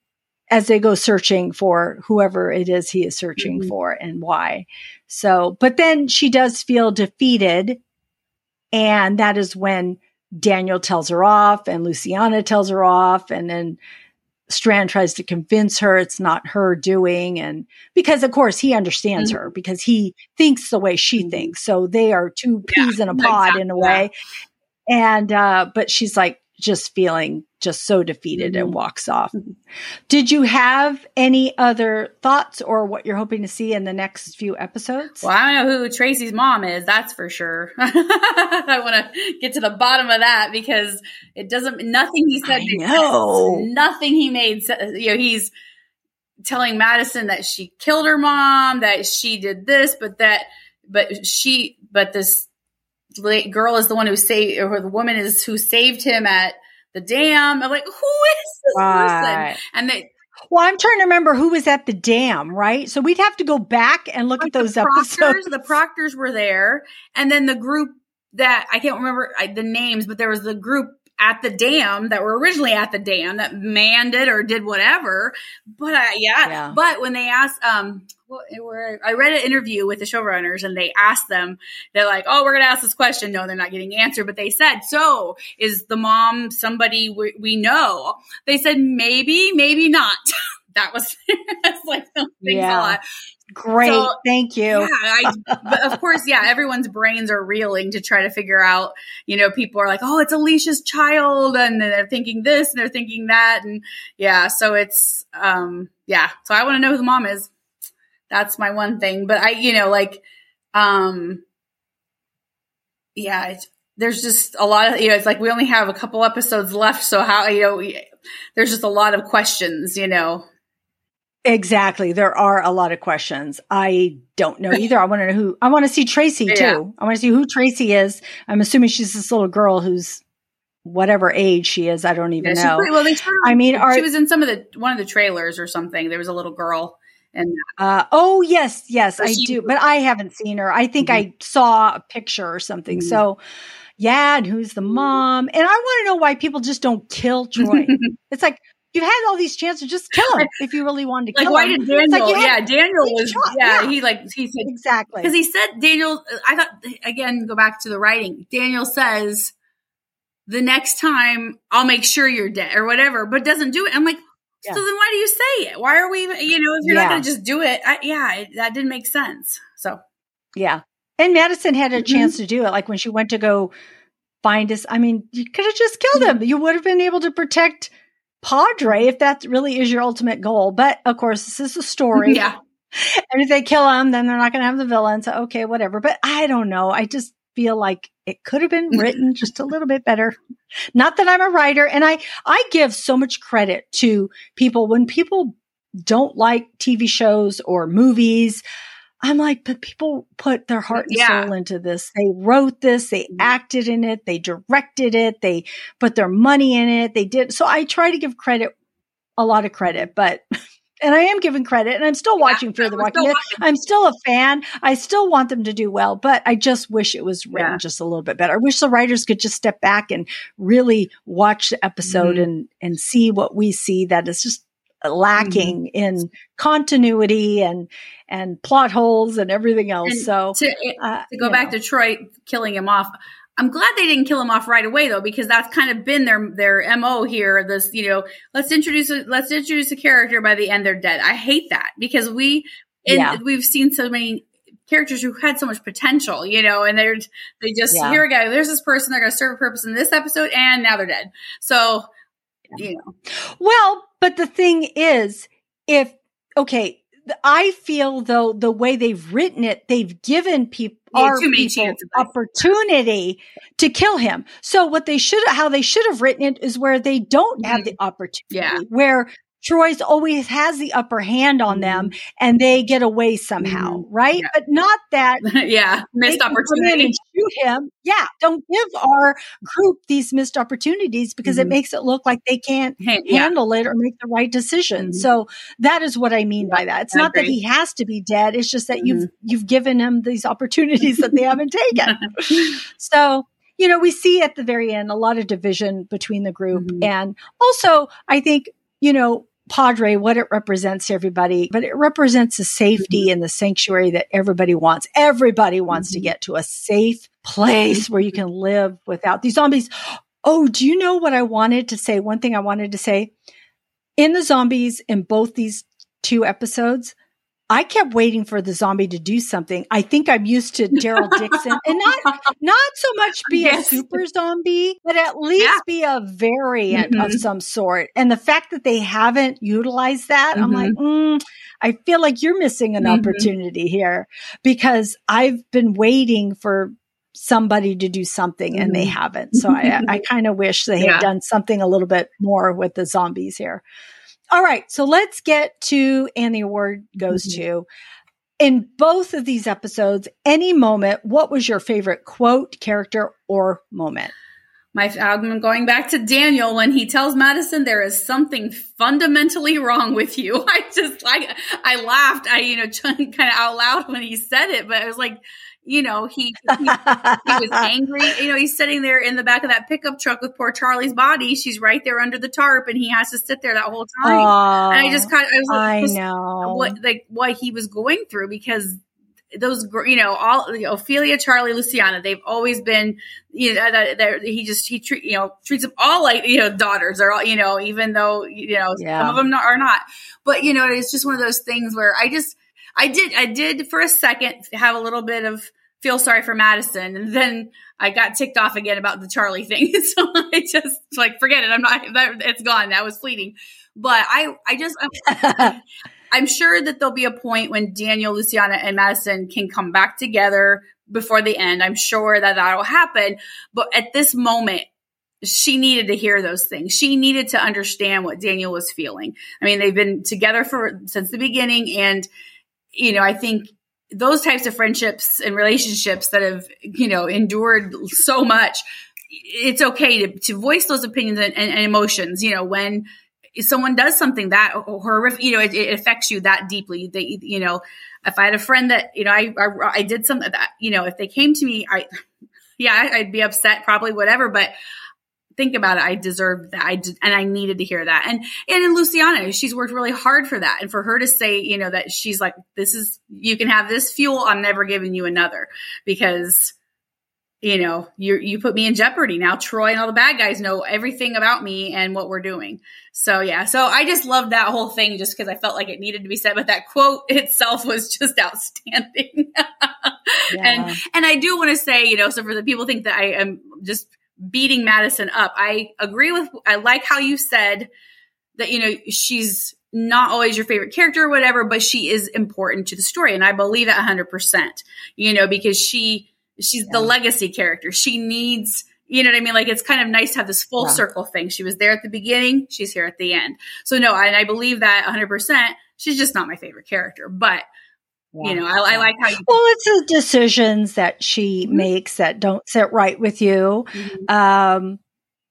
as they go searching for whoever it is he is searching mm-hmm. for and why. So, but then she does feel defeated. And that is when Daniel tells her off and Luciana tells her off. And then Strand tries to convince her it's not her doing. And because of course he understands mm-hmm. her because he thinks the way she mm-hmm. thinks. So they are two peas yeah, in a pod exactly. in a way. And, uh, but she's like just feeling just so defeated Mm-hmm. and walks off. Did you have any other thoughts or what you're hoping to see in the next few episodes? Well, I don't know who Tracy's mom is. That's for sure. [laughs] I want to get to the bottom of that because it doesn't. Nothing he said. Nothing he made. You know, he's telling Madison that she killed her mom, that she did this, but that, but she, but this girl is the one who saved, or the woman is who saved him at the dam. I'm like, who is this Right. person? And they, Well, I'm trying to remember who was at the dam, right? So we'd have to go back and look at those the proctors, episodes. the [laughs] proctors were there, and then the group that I can't remember the names, but there was the group at the dam that were originally at the dam that manned it or did whatever. But uh, yeah, Yeah. but when they asked, um, well, were, I read an interview with the showrunners and they asked them, they're like, "Oh, we're going to ask this question." No, they're not getting an answer, but they said, "So is the mom somebody we, we know?" They said, "Maybe, maybe not." [laughs] that was [laughs] that's like something Yeah. Great. So- Thank you. Yeah, I, but of course, yeah, everyone's brains are reeling to try to figure out, you know, people are like, oh, it's Alicia's child. And then they're thinking this and they're thinking that. And yeah, so it's, um, yeah. So I want to know who the mom is. That's my one thing. But I, you know, like, um, yeah, it's, there's just a lot of, you know, it's like we only have a couple episodes left. So how, you know, there's just a lot of questions, you know. Exactly. There are a lot of questions. I don't know either. I want to know who, I want to see Tracy too. I want to see who Tracy is. I'm assuming she's this little girl who's whatever age she is. I don't even Yeah, know. pretty- well, they I mean, are, she was in some of the one of the trailers or something. There was a little girl, and uh, oh yes, yes, I she- do, but I haven't seen her. I think I saw a picture or something. Mhm. So yeah. And who's the mom? And I want to know why people just don't kill Troy. [laughs] it's like, you had all these chances, just kill him if you really wanted to [laughs] like kill why him. did Daniel? like yeah, Daniel was. yeah, yeah. he like he said Exactly. because he said Daniel. I thought again. Go back to the writing. Daniel says the next time I'll make sure you're dead or whatever, but doesn't do it. I'm like. Yeah. So then why do you say it? Why are we, you know, if you're Yeah. not going to just do it, I, yeah, it, that didn't make sense. So, Yeah. And Madison had a Mhm. chance to do it. Like when she went to go find us. I mean, you could have just killed him. You would have been able to protect Padre if that really is your ultimate goal. But of course, this is a story. yeah. [laughs] And if they kill him, then they're not going to have the villain. So, okay, whatever. But I don't know. I just feel like it could have been [laughs] written just a little bit better. Not that I'm a writer. And I, I give so much credit to people when people don't like TV shows or movies. I'm like, but people put their heart and Yeah. soul into this. They wrote this, they acted in it, they directed it, they put their money in it, they did. So I try to give credit, a lot of credit, but, [laughs] and I am giving credit and I'm still watching Fear the Walking Dead. I'm still a fan. I still want them to do well, but I just wish it was written Yeah. just a little bit better. I wish the writers could just step back and really watch the episode Mhm. and, and see what we see that is just lacking Mm-hmm. in continuity and, and plot holes and everything else. And so, to, uh, to go back know. to Troy killing him off. I'm glad they didn't kill him off right away though, because that's kind of been their their mo here. This, you know, let's introduce a, let's introduce a character by the end they're dead. I hate that because we and Yeah. we've seen so many characters who had so much potential, you know, and they're they just Yeah. here we go. There's this person they're going to serve a purpose in this episode, and now they're dead. So, you know, Well, but the thing is, if, okay, I feel though the way they've written it, they've given people, Yeah, our too many people chances. opportunity to kill him. So what they should, how they should have written it is where they don't have Mhm. the opportunity, Yeah. where Troy's always has the upper hand on them and they get away somehow, right? Mm-hmm. Yeah. But not that [laughs] yeah, missed opportunity. and shoot him. Yeah, don't give our group these missed opportunities because it Mhm. makes it look like they can't Hey, yeah, handle it or make the right decision. Mhm. So that is what I mean by that. It's I not that he has to be dead. It's just that you've Mm-hmm. you've given him these opportunities that they haven't taken. [laughs] So, you know, we see at the very end a lot of division between the group. Mhm. And also, I think, you know, Padre, what it represents to everybody, but it represents the safety Mm-hmm. and the sanctuary that everybody wants. Everybody wants to Mhm. get to a safe place where you can live without these zombies. Oh, do you know what I wanted to say? One thing I wanted to say in the zombies in both these two episodes, I kept waiting for the zombie to do something. I think I'm used to Daryl Dixon and not [laughs] not so much be yes. a super zombie, but at least yeah. be a variant mm-hmm. of some sort. And the fact that they haven't utilized that, mm-hmm. I'm like, mm-hmm. mm, I feel like you're missing an mm-hmm. opportunity here because I've been waiting for somebody to do something and they mm-hmm. haven't. So I, I [laughs] kind of wish they yeah. had done something a little bit more with the zombies here. All right. So let's get to, and the award goes mm-hmm. to, in both of these episodes, any moment, what was your favorite quote, character, or moment? My, I'm going back to Daniel when he tells Madison there is something fundamentally wrong with you. [laughs] I just like I laughed. I you know [laughs] kind of out loud when he said it, but I was like, you know, he, he, he was angry. You know, he's sitting there in the back of that pickup truck with poor Charlie's body. She's right there under the tarp, and he has to sit there that whole time. Oh, and I just kind of, I was like, I know what like what he was going through because those you know all you know, Ofelia, Charlie, Luciana, they've always been you know that he just he treat you know treats them all like you know daughters. They're all you know even though you know yeah. some of them are not. But you know it's just one of those things where I just I did I did for a second have a little bit of feel sorry for Madison. And then I got ticked off again about the Charlie thing. [laughs] so I just like, forget it. I'm not, that, it's gone. That was fleeting. But I, I just, I'm, [laughs] I'm sure that there'll be a point when Daniel, Luciana, and Madison can come back together before the end. I'm sure that that'll happen. But at this moment, she needed to hear those things. She needed to understand what Daniel was feeling. I mean, they've been together for since the beginning and you know, I think those types of friendships and relationships that have you know endured so much it's okay to, to voice those opinions and, and, and emotions you know when someone does something that horrific you know it, it, affects you that deeply. That you know if i had a friend that you know i i, I did something that you know if they came to me i yeah i'd be upset probably whatever but think about it. I deserved that. I did, and I needed to hear that. And, and in Luciana, she's worked really hard for that. And for her to say, you know, that she's like, this is, you can have this fuel. I'm never giving you another because, you know, you you put me in jeopardy now. Troy and all the bad guys know everything about me and what we're doing. So yeah, so I just loved that whole thing just because I felt like it needed to be said. But that quote [laughs] itself was just outstanding. [laughs] yeah. And and I do want to say, you know, so for the people think that I am just beating Madison up. I agree with, I like how you said that, you know, she's not always your favorite character or whatever, but she is important to the story. And I believe that 100%, you know, because she, she's yeah. the legacy character. She needs, you know what I mean? Like it's kind of nice to have this full yeah. circle thing. She was there at the beginning, she's here at the end. So no, and I believe that 100%. She's just not my favorite character, but you know, I, I, like how you. Well, it's the decisions that she mm-hmm. makes that don't sit right with you. Mm-hmm. Um,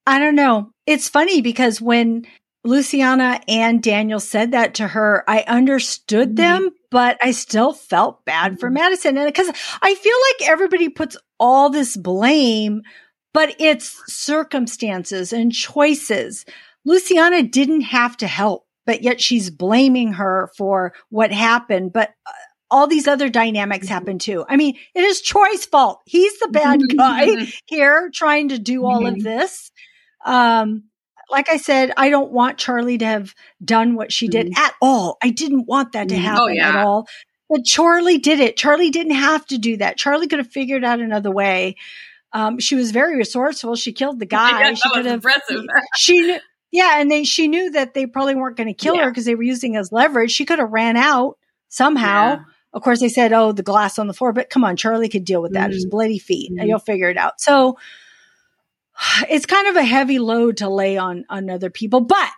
I don't know. It's funny because when Luciana and Daniel said that to her, I understood mm-hmm. them, but I still felt bad for mm-hmm. Madison. And because I feel like everybody puts all this blame, but it's circumstances and choices. Luciana didn't have to help, but yet she's blaming her for what happened. But uh, all these other dynamics mm-hmm. happen too. I mean, it is Troy's fault. He's the bad [laughs] guy [laughs] here trying to do all of mm-hmm. this. Um, like I said, I don't want Charlie to have done what she did mm-hmm. at all. I didn't want that to oh, happen oh, yeah. at all. But Charlie did it. Charlie didn't have to do that. Charlie could have figured out another way. Um, she was very resourceful. She killed the [laughs] guy. Yeah, she could have. Impressive. She. Yeah, and they she knew that they probably weren't going to kill yeah. her because they were using as leverage. She could have ran out somehow. Of course, they said, oh, the glass on the floor, but come on, Charlie could deal with that. Mm-hmm. It's bloody feet. Mm-hmm. You'll figure it out. So [sighs] it's kind of a heavy load to lay on, on other people. But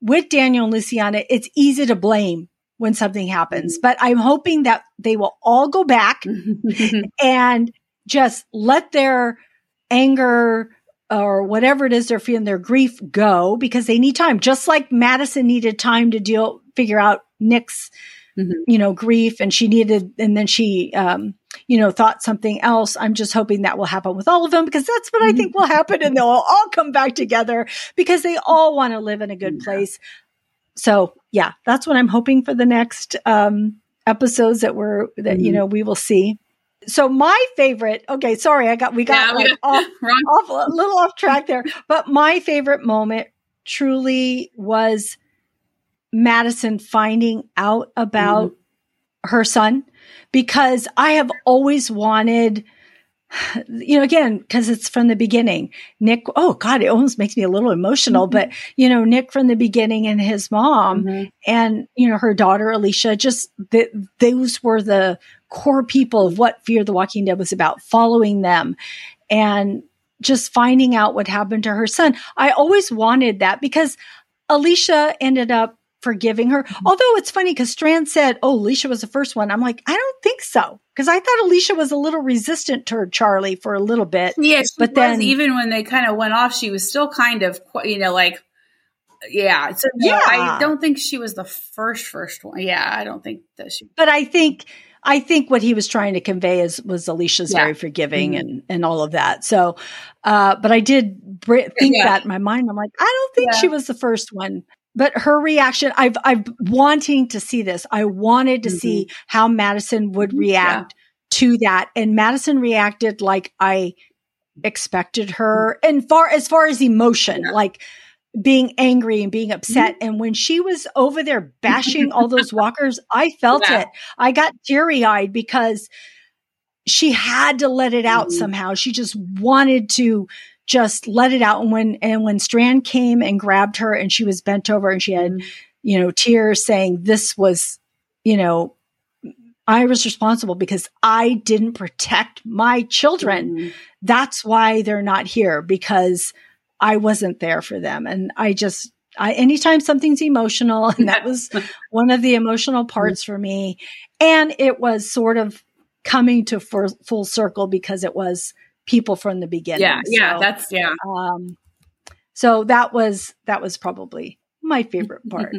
with Daniel and Luciana, it's easy to blame when something happens. But I'm hoping that they will all go back [laughs] and just let their anger or whatever it is they're feeling, their grief go because they need time. Just like Madison needed time to deal, figure out Nick's mm-hmm. you know, grief and she needed, and then she, um, you know, thought something else. I'm just hoping that will happen with all of them because that's what I think will happen and they'll all come back together because they all want to live in a good yeah. place. So yeah, that's what I'm hoping for the next, um, episodes that we're, that, mm-hmm. you know, we will see. So my favorite, okay, sorry, I got, we got yeah, like off, [laughs] off, a little off track there, but my favorite moment truly was Madison finding out about mm-hmm. her son because I have always wanted you know, again, because it's from the beginning. Nick, oh God, it almost makes me a little emotional, mm-hmm. but you know, Nick from the beginning and his mom mm-hmm. and, you know, her daughter, Alicia, just the, those were the core people of what Fear the Walking Dead was about, following them and just finding out what happened to her son. I always wanted that because Alicia ended up forgiving her. Mm-hmm. Although it's funny because Strand said, Oh, Alicia was the first one. I'm like, I don't think so. Because I thought Alicia was a little resistant to Charlie for a little bit. Yes, but then even when they kind of went off, she was still kind of, you know, like, yeah. So yeah, I don't think she was the first first one. Yeah, I don't think that she. But I think I think what he was trying to convey is was Alicia's yeah. very forgiving mm-hmm. and and all of that. So, uh, but I did br- think yeah. that in my mind. I'm like, I don't think yeah. she was the first one but her reaction, I've, I've wanting to see this. I wanted to mm-hmm. see how Madison would mm-hmm. react yeah. to that. And Madison reacted like I expected her. And far, as far as emotion, yeah. like being angry and being upset. Mm-hmm. And when she was over there bashing all those [laughs] walkers, I felt yeah. it. I got teary eyed because she had to let it out mm-hmm. somehow. She just wanted to just let it out. And when, and when Strand came and grabbed her and she was bent over and she had, mm-hmm. you know, tears saying this was, you know, I was responsible because I didn't protect my children. Mm-hmm. That's why they're not here because I wasn't there for them. And I just, I, anytime something's emotional, and that was [laughs] one of the emotional mm-hmm. parts for me. And it was sort of coming to full circle because it was people from the beginning. Yeah, yeah, that's yeah. Um, so that was that was probably my favorite [laughs] part.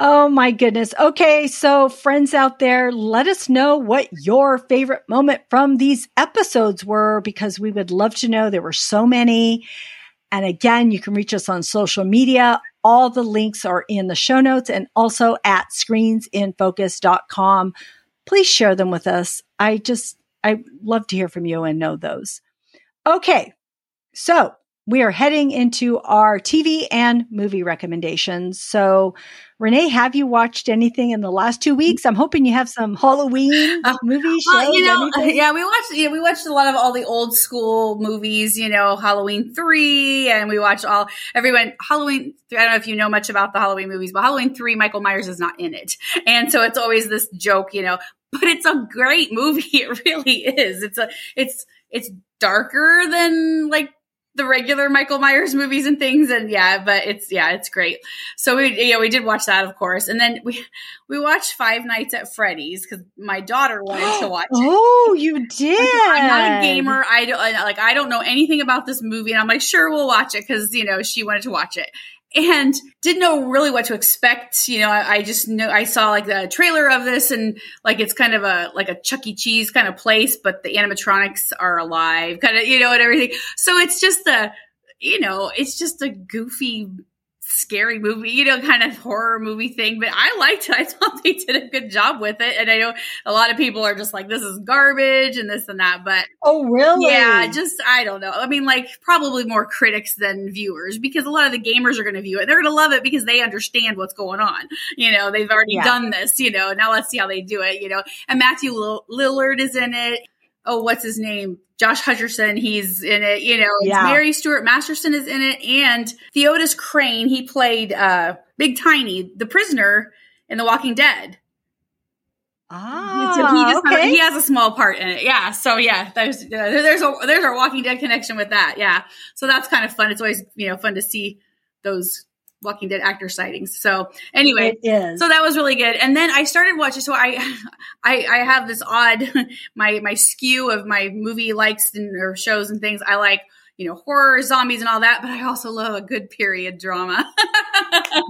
oh my goodness. Okay, so friends out there, let us know what your favorite moment from these episodes were because we would love to know. There were so many. And again, you can reach us on social media. All the links are in the show notes and also at screensinfocus.com. Please share them with us. I just I love to hear from you and know those. Okay. So we are heading into our TV and movie recommendations. So, Renee, have you watched anything in the last two weeks? I'm hoping you have some Halloween [laughs] uh, movie shows. you know, anything? yeah, we watched. Yeah, we watched a lot of all the old school movies. You know, Halloween three, and we watched all everyone Halloween. I don't know if you know much about the Halloween movies, but Halloween three, Michael Myers is not in it, and so it's always this joke. You know, but it's a great movie. [laughs] It really is. It's a it's it's darker than like the regular Michael Myers movies and things. And yeah, but it's yeah, it's great. So we yeah we did watch that of course, and then we we watched Five Nights at Freddy's because my daughter wanted to [gasps] watch. oh, you did! I'm not a gamer. I don't like I don't know anything about this movie, and I'm like, sure, we'll watch it because you know she wanted to watch it and didn't know really what to expect. You know, I, I, just know I saw like the trailer of this and like it's kind of a like a Chuck E. Cheese kind of place, but the animatronics are alive, kind of, you know, and everything. So it's just a, you know, it's just a goofy scary movie, you know, kind of horror movie thing. But I liked it. I [laughs] thought they did a good job with it. And I know a lot of people are just like, this is garbage and this and that. But oh, really? Yeah, just I don't know. I mean, like probably more critics than viewers because a lot of the gamers are going to view it. They're going to love it because they understand what's going on. You know, they've already yeah. done this. You know, now let's see how they do it. You know, and Matthew Lillard is in it oh, what's his name? Josh Hutcherson, he's in it. You know, yeah. Mary Stuart Masterson is in it, and Theodus Crane, he played uh, Big Tiny, the prisoner in The Walking Dead. Ah, so he just okay. he has a small part in it. Yeah. So yeah, there's uh, there's a there's our Walking Dead connection with that. Yeah. So that's kind of fun. It's always you know fun to see those Walking Dead actor sightings. So anyway, so that was really good. And then I started watching. So I, [laughs] I, I have this odd [laughs] my my skew of my movie likes and or shows and things. I like you know horror, zombies, and all that, but I also love a good period drama. [laughs]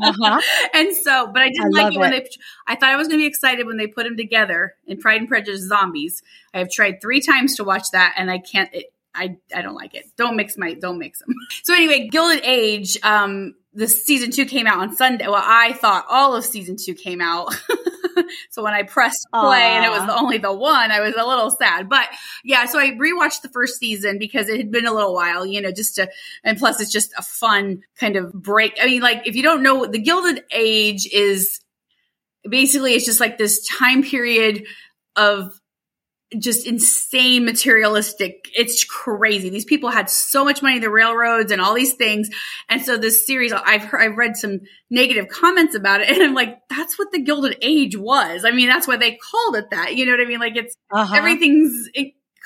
uh-huh. And so, but I didn't I like it when it. they. I thought I was going to be excited when they put them together in Pride and Prejudice Zombies. I have tried three times to watch that, and I can't. It, I, I don't like it. Don't mix my don't mix them. [laughs] So anyway, Gilded Age. Um, the season two came out on Sunday. Well, I thought all of season two came out. [laughs] so when I pressed play Aww. and it was the, only the one, I was a little sad. But yeah, so I rewatched the first season because it had been a little while, you know, just to, and plus it's just a fun kind of break. I mean, like if you don't know, the Gilded Age is basically it's just like this time period of just insane materialistic. It's crazy. These people had so much money, the railroads and all these things. And so this series, I've heard, I've read some negative comments about it [laughs] and I'm like, that's what the Gilded Age was. I mean, that's why they called it that. You know what I mean? Like it's, uh-huh. everything's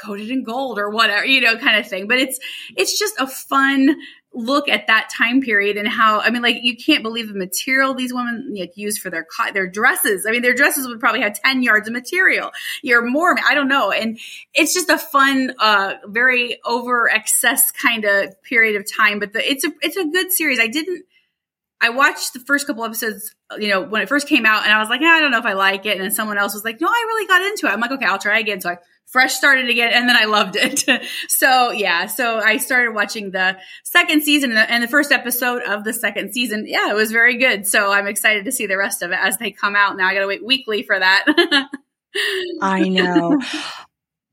coated in gold or whatever, you know, kind of thing. But it's, it's just a fun, look at that time period and how I mean, like you can't believe the material these women like, use for their their dresses. I mean, their dresses would probably have ten yards of material. You're more, I don't know, and it's just a fun, uh, very over excess kind of period of time. But the, it's a it's a good series. I didn't. I watched the first couple episodes, you know, when it first came out, and I was like, I don't know if I like it. And then someone else was like, No, I really got into it. I'm like, okay, I'll try again. So I fresh started again and then I loved it. [laughs] so yeah, so I started watching the second season and the first episode of the second season. Yeah, it was very good. So I'm excited to see the rest of it as they come out. Now I got to wait weekly for that. [laughs] I know.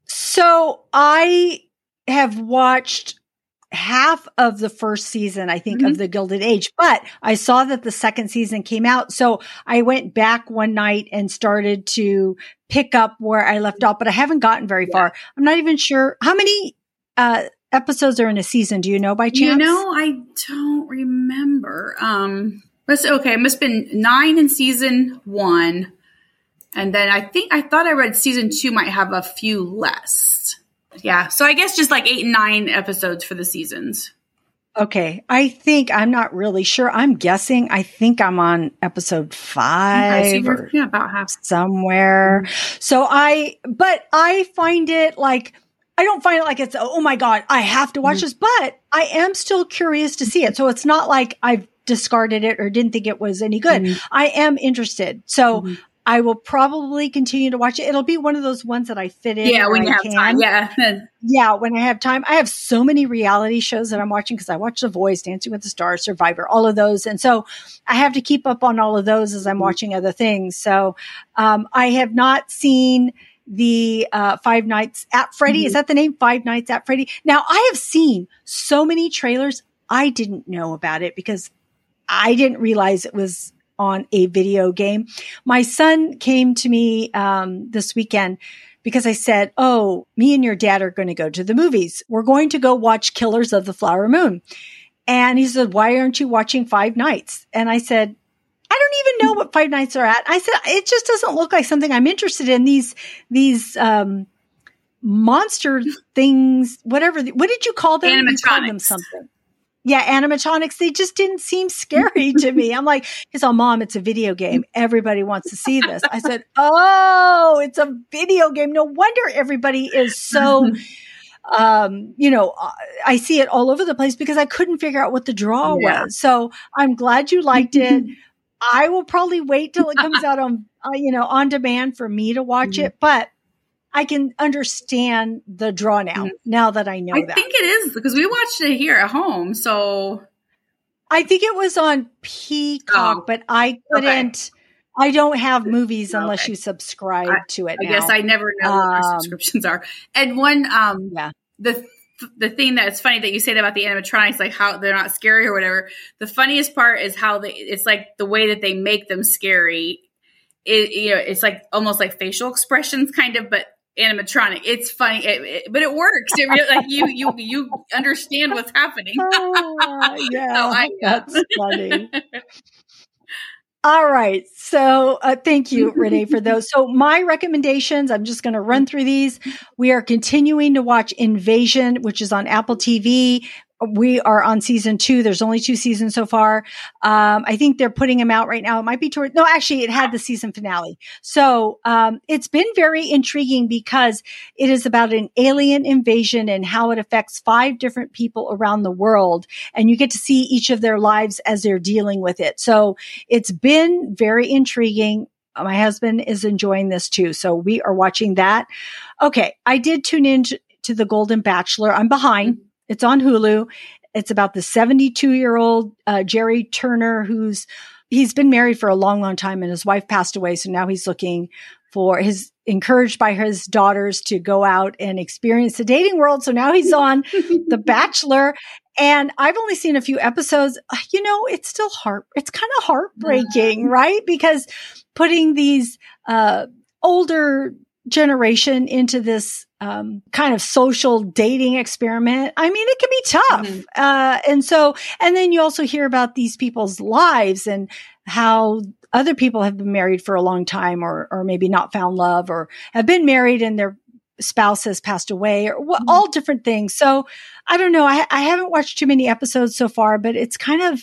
So I have watched half of the first season, I think, mm-hmm. of the Gilded Age, but I saw that the second season came out. So I went back one night and started to pick up where I left off, but I haven't gotten very yeah. far. I'm not even sure how many, uh, episodes are in a season. Do you know by chance? You know, I don't remember. Um, but okay. It must have been nine in season one. And then I think, I thought I read season two might have a few less. Yeah. So I guess just like eight and nine episodes for the seasons. Okay. I think I'm not really sure. I'm guessing. I think I'm on episode five or yeah, about half somewhere. Mm-hmm. So I, but I find it like, I don't find it like it's, oh my God, I have to watch mm-hmm. this, but I am still curious to see it. So it's not like I've discarded it or didn't think it was any good. Mm-hmm. I am interested. So mm-hmm. I will probably continue to watch it. It'll be one of those ones that I fit in. Yeah, when you I have can. time. Yeah. [laughs] yeah, when I have time. I have so many reality shows that I'm watching because I watch The Voice, Dancing with the Stars, Survivor, all of those. And so I have to keep up on all of those as I'm mm-hmm. watching other things. So um, I have not seen the uh, Five Nights at Freddy. Mm-hmm. Is that the name? Five Nights at Freddy. Now I have seen so many trailers. I didn't know about it because I didn't realize it was on a video game. My son came to me um, this weekend because I said, Oh, me and your dad are going to go to the movies. We're going to go watch Killers of the Flower Moon. And he said, Why aren't you watching Five Nights? And I said, I don't even know what Five Nights are at. I said, It just doesn't look like something I'm interested in. These, these, um, monster things, whatever. What did you call them? Animatronics. You called them something yeah, animatronics, they just didn't seem scary [laughs] to me. I'm like, it's all mom, it's a video game. [laughs] Everybody wants to see this. I said, Oh, it's a video game. No wonder everybody is so, [laughs] um, you know, uh, I see it all over the place because I couldn't figure out what the draw yeah. was. So I'm glad you liked it. I will probably wait till it comes out on, uh, you know, on demand for me to watch mm-hmm. it, but I can understand the draw now, mm-hmm. now that I know that I that. think it is because we watched it here at home. So I think it was on Peacock, oh, but I couldn't. Okay. I don't have movies unless okay. you subscribe I, to it. I now. guess I never know um, what our um, subscriptions are. And one, um, yeah, the the thing that's funny that you say that about the animatronics, like how they're not scary or whatever. The funniest part is how they, it's like the way that they make them scary. It, you know, it's like almost like facial expressions, kind of, but animatronic. It's funny, it, it, but it works. It really, like you, you, you understand what's happening. uh, [laughs] yeah, [laughs] that's funny. All right. So uh, thank you, Renee, for [laughs] those. So my recommendations, I'm just going to run through these. We are continuing to watch Invasion, which is on Apple TV we are on season two. There's only two seasons so far. Um, I think they're putting them out right now. It might be toward, no, actually it had the season finale. So, um, it's been very intriguing because it is about an alien invasion and how it affects five different people around the world. And you get to see each of their lives as they're dealing with it. So it's been very intriguing. My husband is enjoying this too. So we are watching that. Okay. I did tune in to, to the Golden Bachelor. I'm behind. It's on Hulu. It's about the 72 year old uh, Jerry Turner, who's he's been married for a long, long time, and his wife passed away. So now he's looking for his encouraged by his daughters to go out and experience the dating world. So now he's on [laughs] The Bachelor, And I've only seen a few episodes. Uh, you know, it's still heart, it's kind of heartbreaking, mm-hmm. right? Because putting these, uh, older generation into this um, kind of social dating experiment. I mean, it can be tough. Mm-hmm. Uh, and so, and then you also hear about these people's lives and how other people have been married for a long time or, or maybe not found love or have been married and their spouse has passed away or mm-hmm. all different things. So I don't know. I, I haven't watched too many episodes so far, but it's kind of,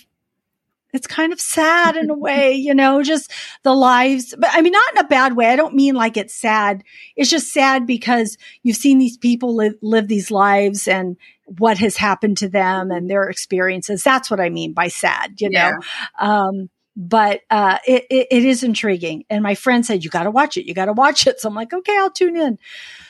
it's kind of sad in a way, [laughs] you know, just the lives, but I mean, not in a bad way. I don't mean like it's sad. It's just sad because you've seen these people live, live these lives and what has happened to them and their experiences. That's what I mean by sad, you know? Um, but uh, it, it, it is intriguing. And my friend said, "You got to watch it. You got to watch it." So I'm like, "Okay, I'll tune in."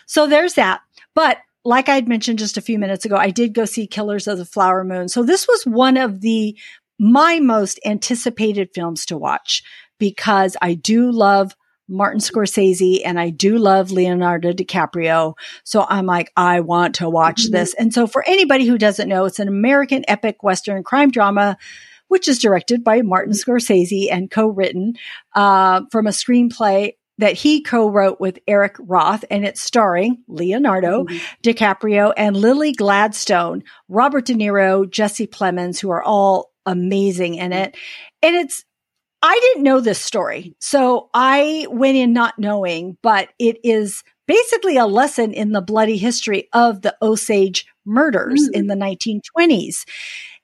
So there's that. But like I had mentioned just a few minutes ago, I did go see Killers of the Flower Moon. So this was one of the my most anticipated films to watch because I do love Martin Scorsese and I do love Leonardo DiCaprio. So I'm like, I want to watch mm-hmm. this. And so for anybody who doesn't know, it's an American epic Western crime drama which is directed by Martin Scorsese and co-written uh, from a screenplay that he co-wrote with Eric Roth and it's starring Leonardo mm-hmm. DiCaprio and Lily Gladstone, Robert De Niro, Jesse Plemons, who are all amazing in it. And it's, I didn't know this story. So I went in not knowing, but it is basically a lesson in the bloody history of the Osage murders mm-hmm. in the 1920s.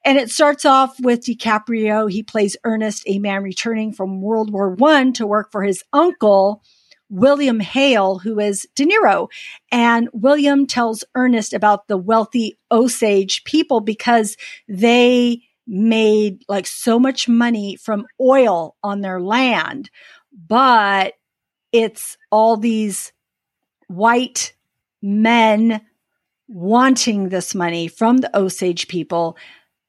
And it starts off with DiCaprio. He plays Ernest, a man returning from World War One to work for his uncle, William Hale, who is De Niro. And William tells Ernest about the wealthy Osage people because they made like so much money from oil on their land. But it's all these white men wanting this money from the Osage people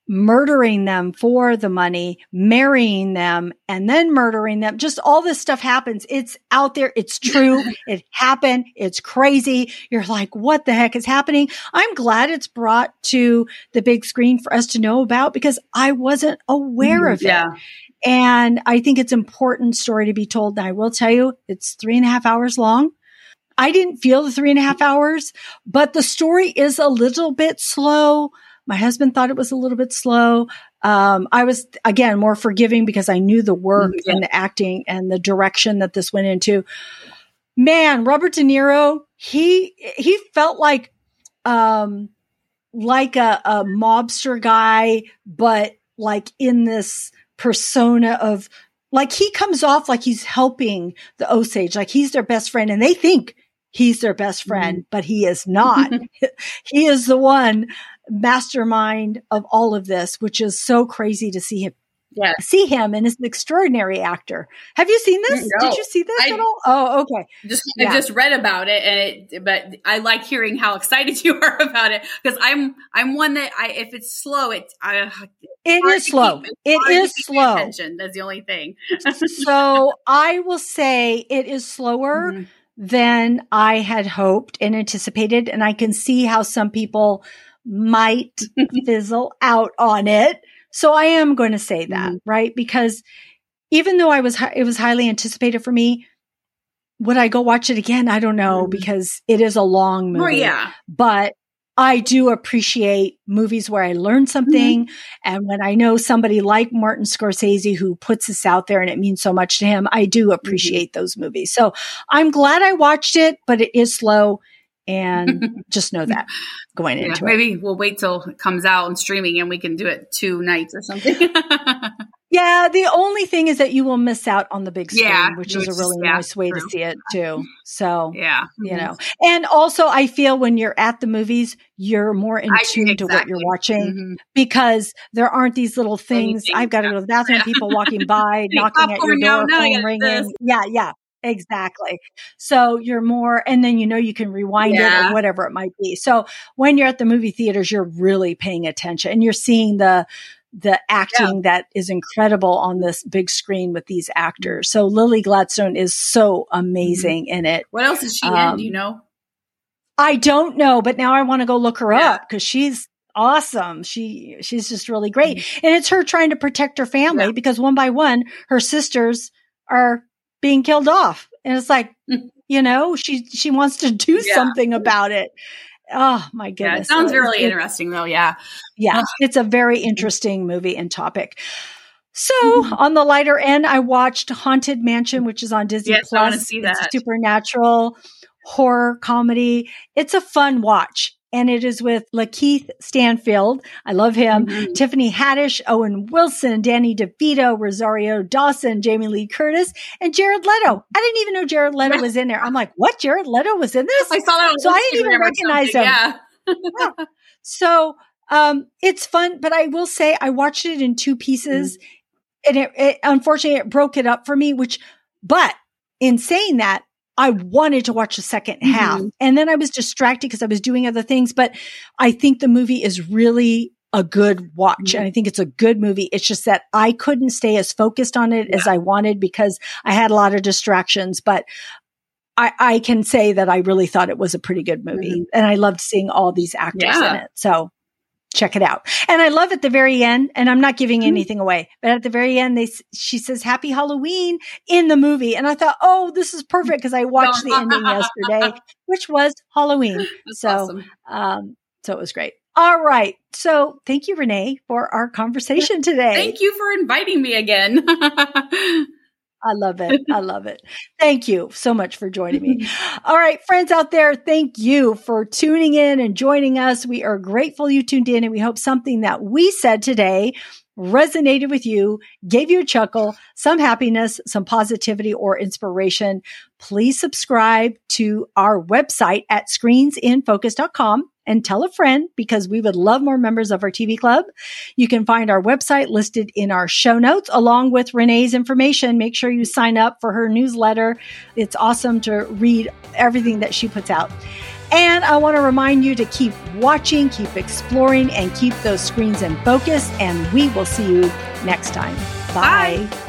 murdering them for the money, marrying them, and then murdering them. Just all this stuff happens. It's out there. It's true. [laughs] it happened. It's crazy. You're like, what the heck is happening? I'm glad it's brought to the big screen for us to know about because I wasn't aware mm, of yeah. it. And I think it's important story to be told. And I will tell you, it's three and a half hours long. I didn't feel the three and a half hours, but the story is a little bit slow my husband thought it was a little bit slow. Um, I was again more forgiving because I knew the work mm-hmm. and the acting and the direction that this went into. Man, Robert De Niro, he he felt like um like a, a mobster guy, but like in this persona of like he comes off like he's helping the Osage, like he's their best friend, and they think he's their best friend, mm-hmm. but he is not. [laughs] he is the one mastermind of all of this, which is so crazy to see him. Yeah. See him and is an extraordinary actor. Have you seen this? No, Did you see this I, at all? Oh, okay. Just yeah. I just read about it and it but I like hearing how excited [laughs] you are about it because I'm I'm one that I if it's slow it I it is slow. Keep, it is slow. Attention. That's the only thing. [laughs] so I will say it is slower mm-hmm. than I had hoped and anticipated and I can see how some people might [laughs] fizzle out on it. So I am going to say that, mm-hmm. right? Because even though I was, it was highly anticipated for me, would I go watch it again? I don't know mm-hmm. because it is a long movie. Oh, yeah. But I do appreciate movies where I learn something. Mm-hmm. And when I know somebody like Martin Scorsese who puts this out there and it means so much to him, I do mm-hmm. appreciate those movies. So I'm glad I watched it, but it is slow and [laughs] just know that going yeah, into maybe it. Maybe we'll wait till it comes out and streaming and we can do it two nights or something. [laughs] yeah, the only thing is that you will miss out on the big screen, yeah, which, is a really nice way true. to see it too. So, yeah, you mm-hmm. know. And also I feel when you're at the movies, you're more in tune exactly. to what you're watching mm-hmm. because there aren't these little things. Anything. I've got to go to the bathroom, people walking [laughs] by, knocking at your door, phone ringing. This. Yeah, yeah. Exactly. So you're more, and then you know you can rewind yeah. it or whatever it might be. So when you're at the movie theaters, you're really paying attention and you're seeing the the acting yeah. that is incredible on this big screen with these actors. So Lily Gladstone is so mm-hmm. amazing mm-hmm. in it. What else is she um, in? Do you know? I don't know, but now I want to go look her yeah. up because she's awesome. She she's just really great. Mm-hmm. And it's her trying to protect her family because one by one her sisters are being killed off. And it's like, mm-hmm. you know, she she wants to do yeah. something about it. Oh my goodness. Yeah, it sounds really it, interesting though. Yeah. Yeah. It's a very interesting movie and topic. So mm-hmm. on the lighter end, I watched Haunted Mansion, which is on Disney yes, Plus. I want to see that. supernatural horror comedy. It's a fun watch and it is with Lakeith Stanfield. I love him. Mm-hmm. Tiffany Haddish, Owen Wilson, Danny DeVito, Rosario Dawson, Jamie Lee Curtis, and Jared Leto. I didn't even know Jared Leto was in there. I'm like, what? Jared Leto was in this? I saw that. so I didn't even recognize him. Yeah. yeah. So um, it's fun, but I will say I watched it in two pieces, mm-hmm. and it, it unfortunately it broke it up for me. Which, but in saying that, I wanted to watch the 2nd mm-hmm. half. And then I was distracted because I was doing other things. But I think the movie is really a good watch. Mm-hmm. And I think it's a good movie. It's just that I couldn't stay as focused on it yeah. as I wanted because I had a lot of distractions. But I, I, can say that I really thought it was a pretty good movie. Mm-hmm. And I loved seeing all these actors yeah. in it. So check it out. And I love at the very end, and I'm not giving mm-hmm. anything away, but at the very end, they she says "Happy Halloween" in the movie, and I thought, oh, this is perfect because I watched the ending [laughs] yesterday, which was Halloween. That's so, awesome. um, so it was great. All right. So thank you, Renee, for our conversation [laughs] today. Thank you for inviting me again. [laughs] I love it. [laughs] I love it. Thank you so much for joining me. [laughs] All right, friends out there, thank you for tuning in and joining us. We are grateful you tuned in and we hope something that we said today resonated with you, gave you a chuckle, some happiness, some positivity or inspiration. Please subscribe to our website at screensinfocus.com and tell a friend because we would love more members of our TV club. You can find our website listed in our show notes along with Renee's information. Make sure you sign up for her newsletter. It's awesome to read everything that she puts out. And I want to remind you to keep watching, keep exploring, and keep those screens in focus. And we will see you next time. Bye. Bye.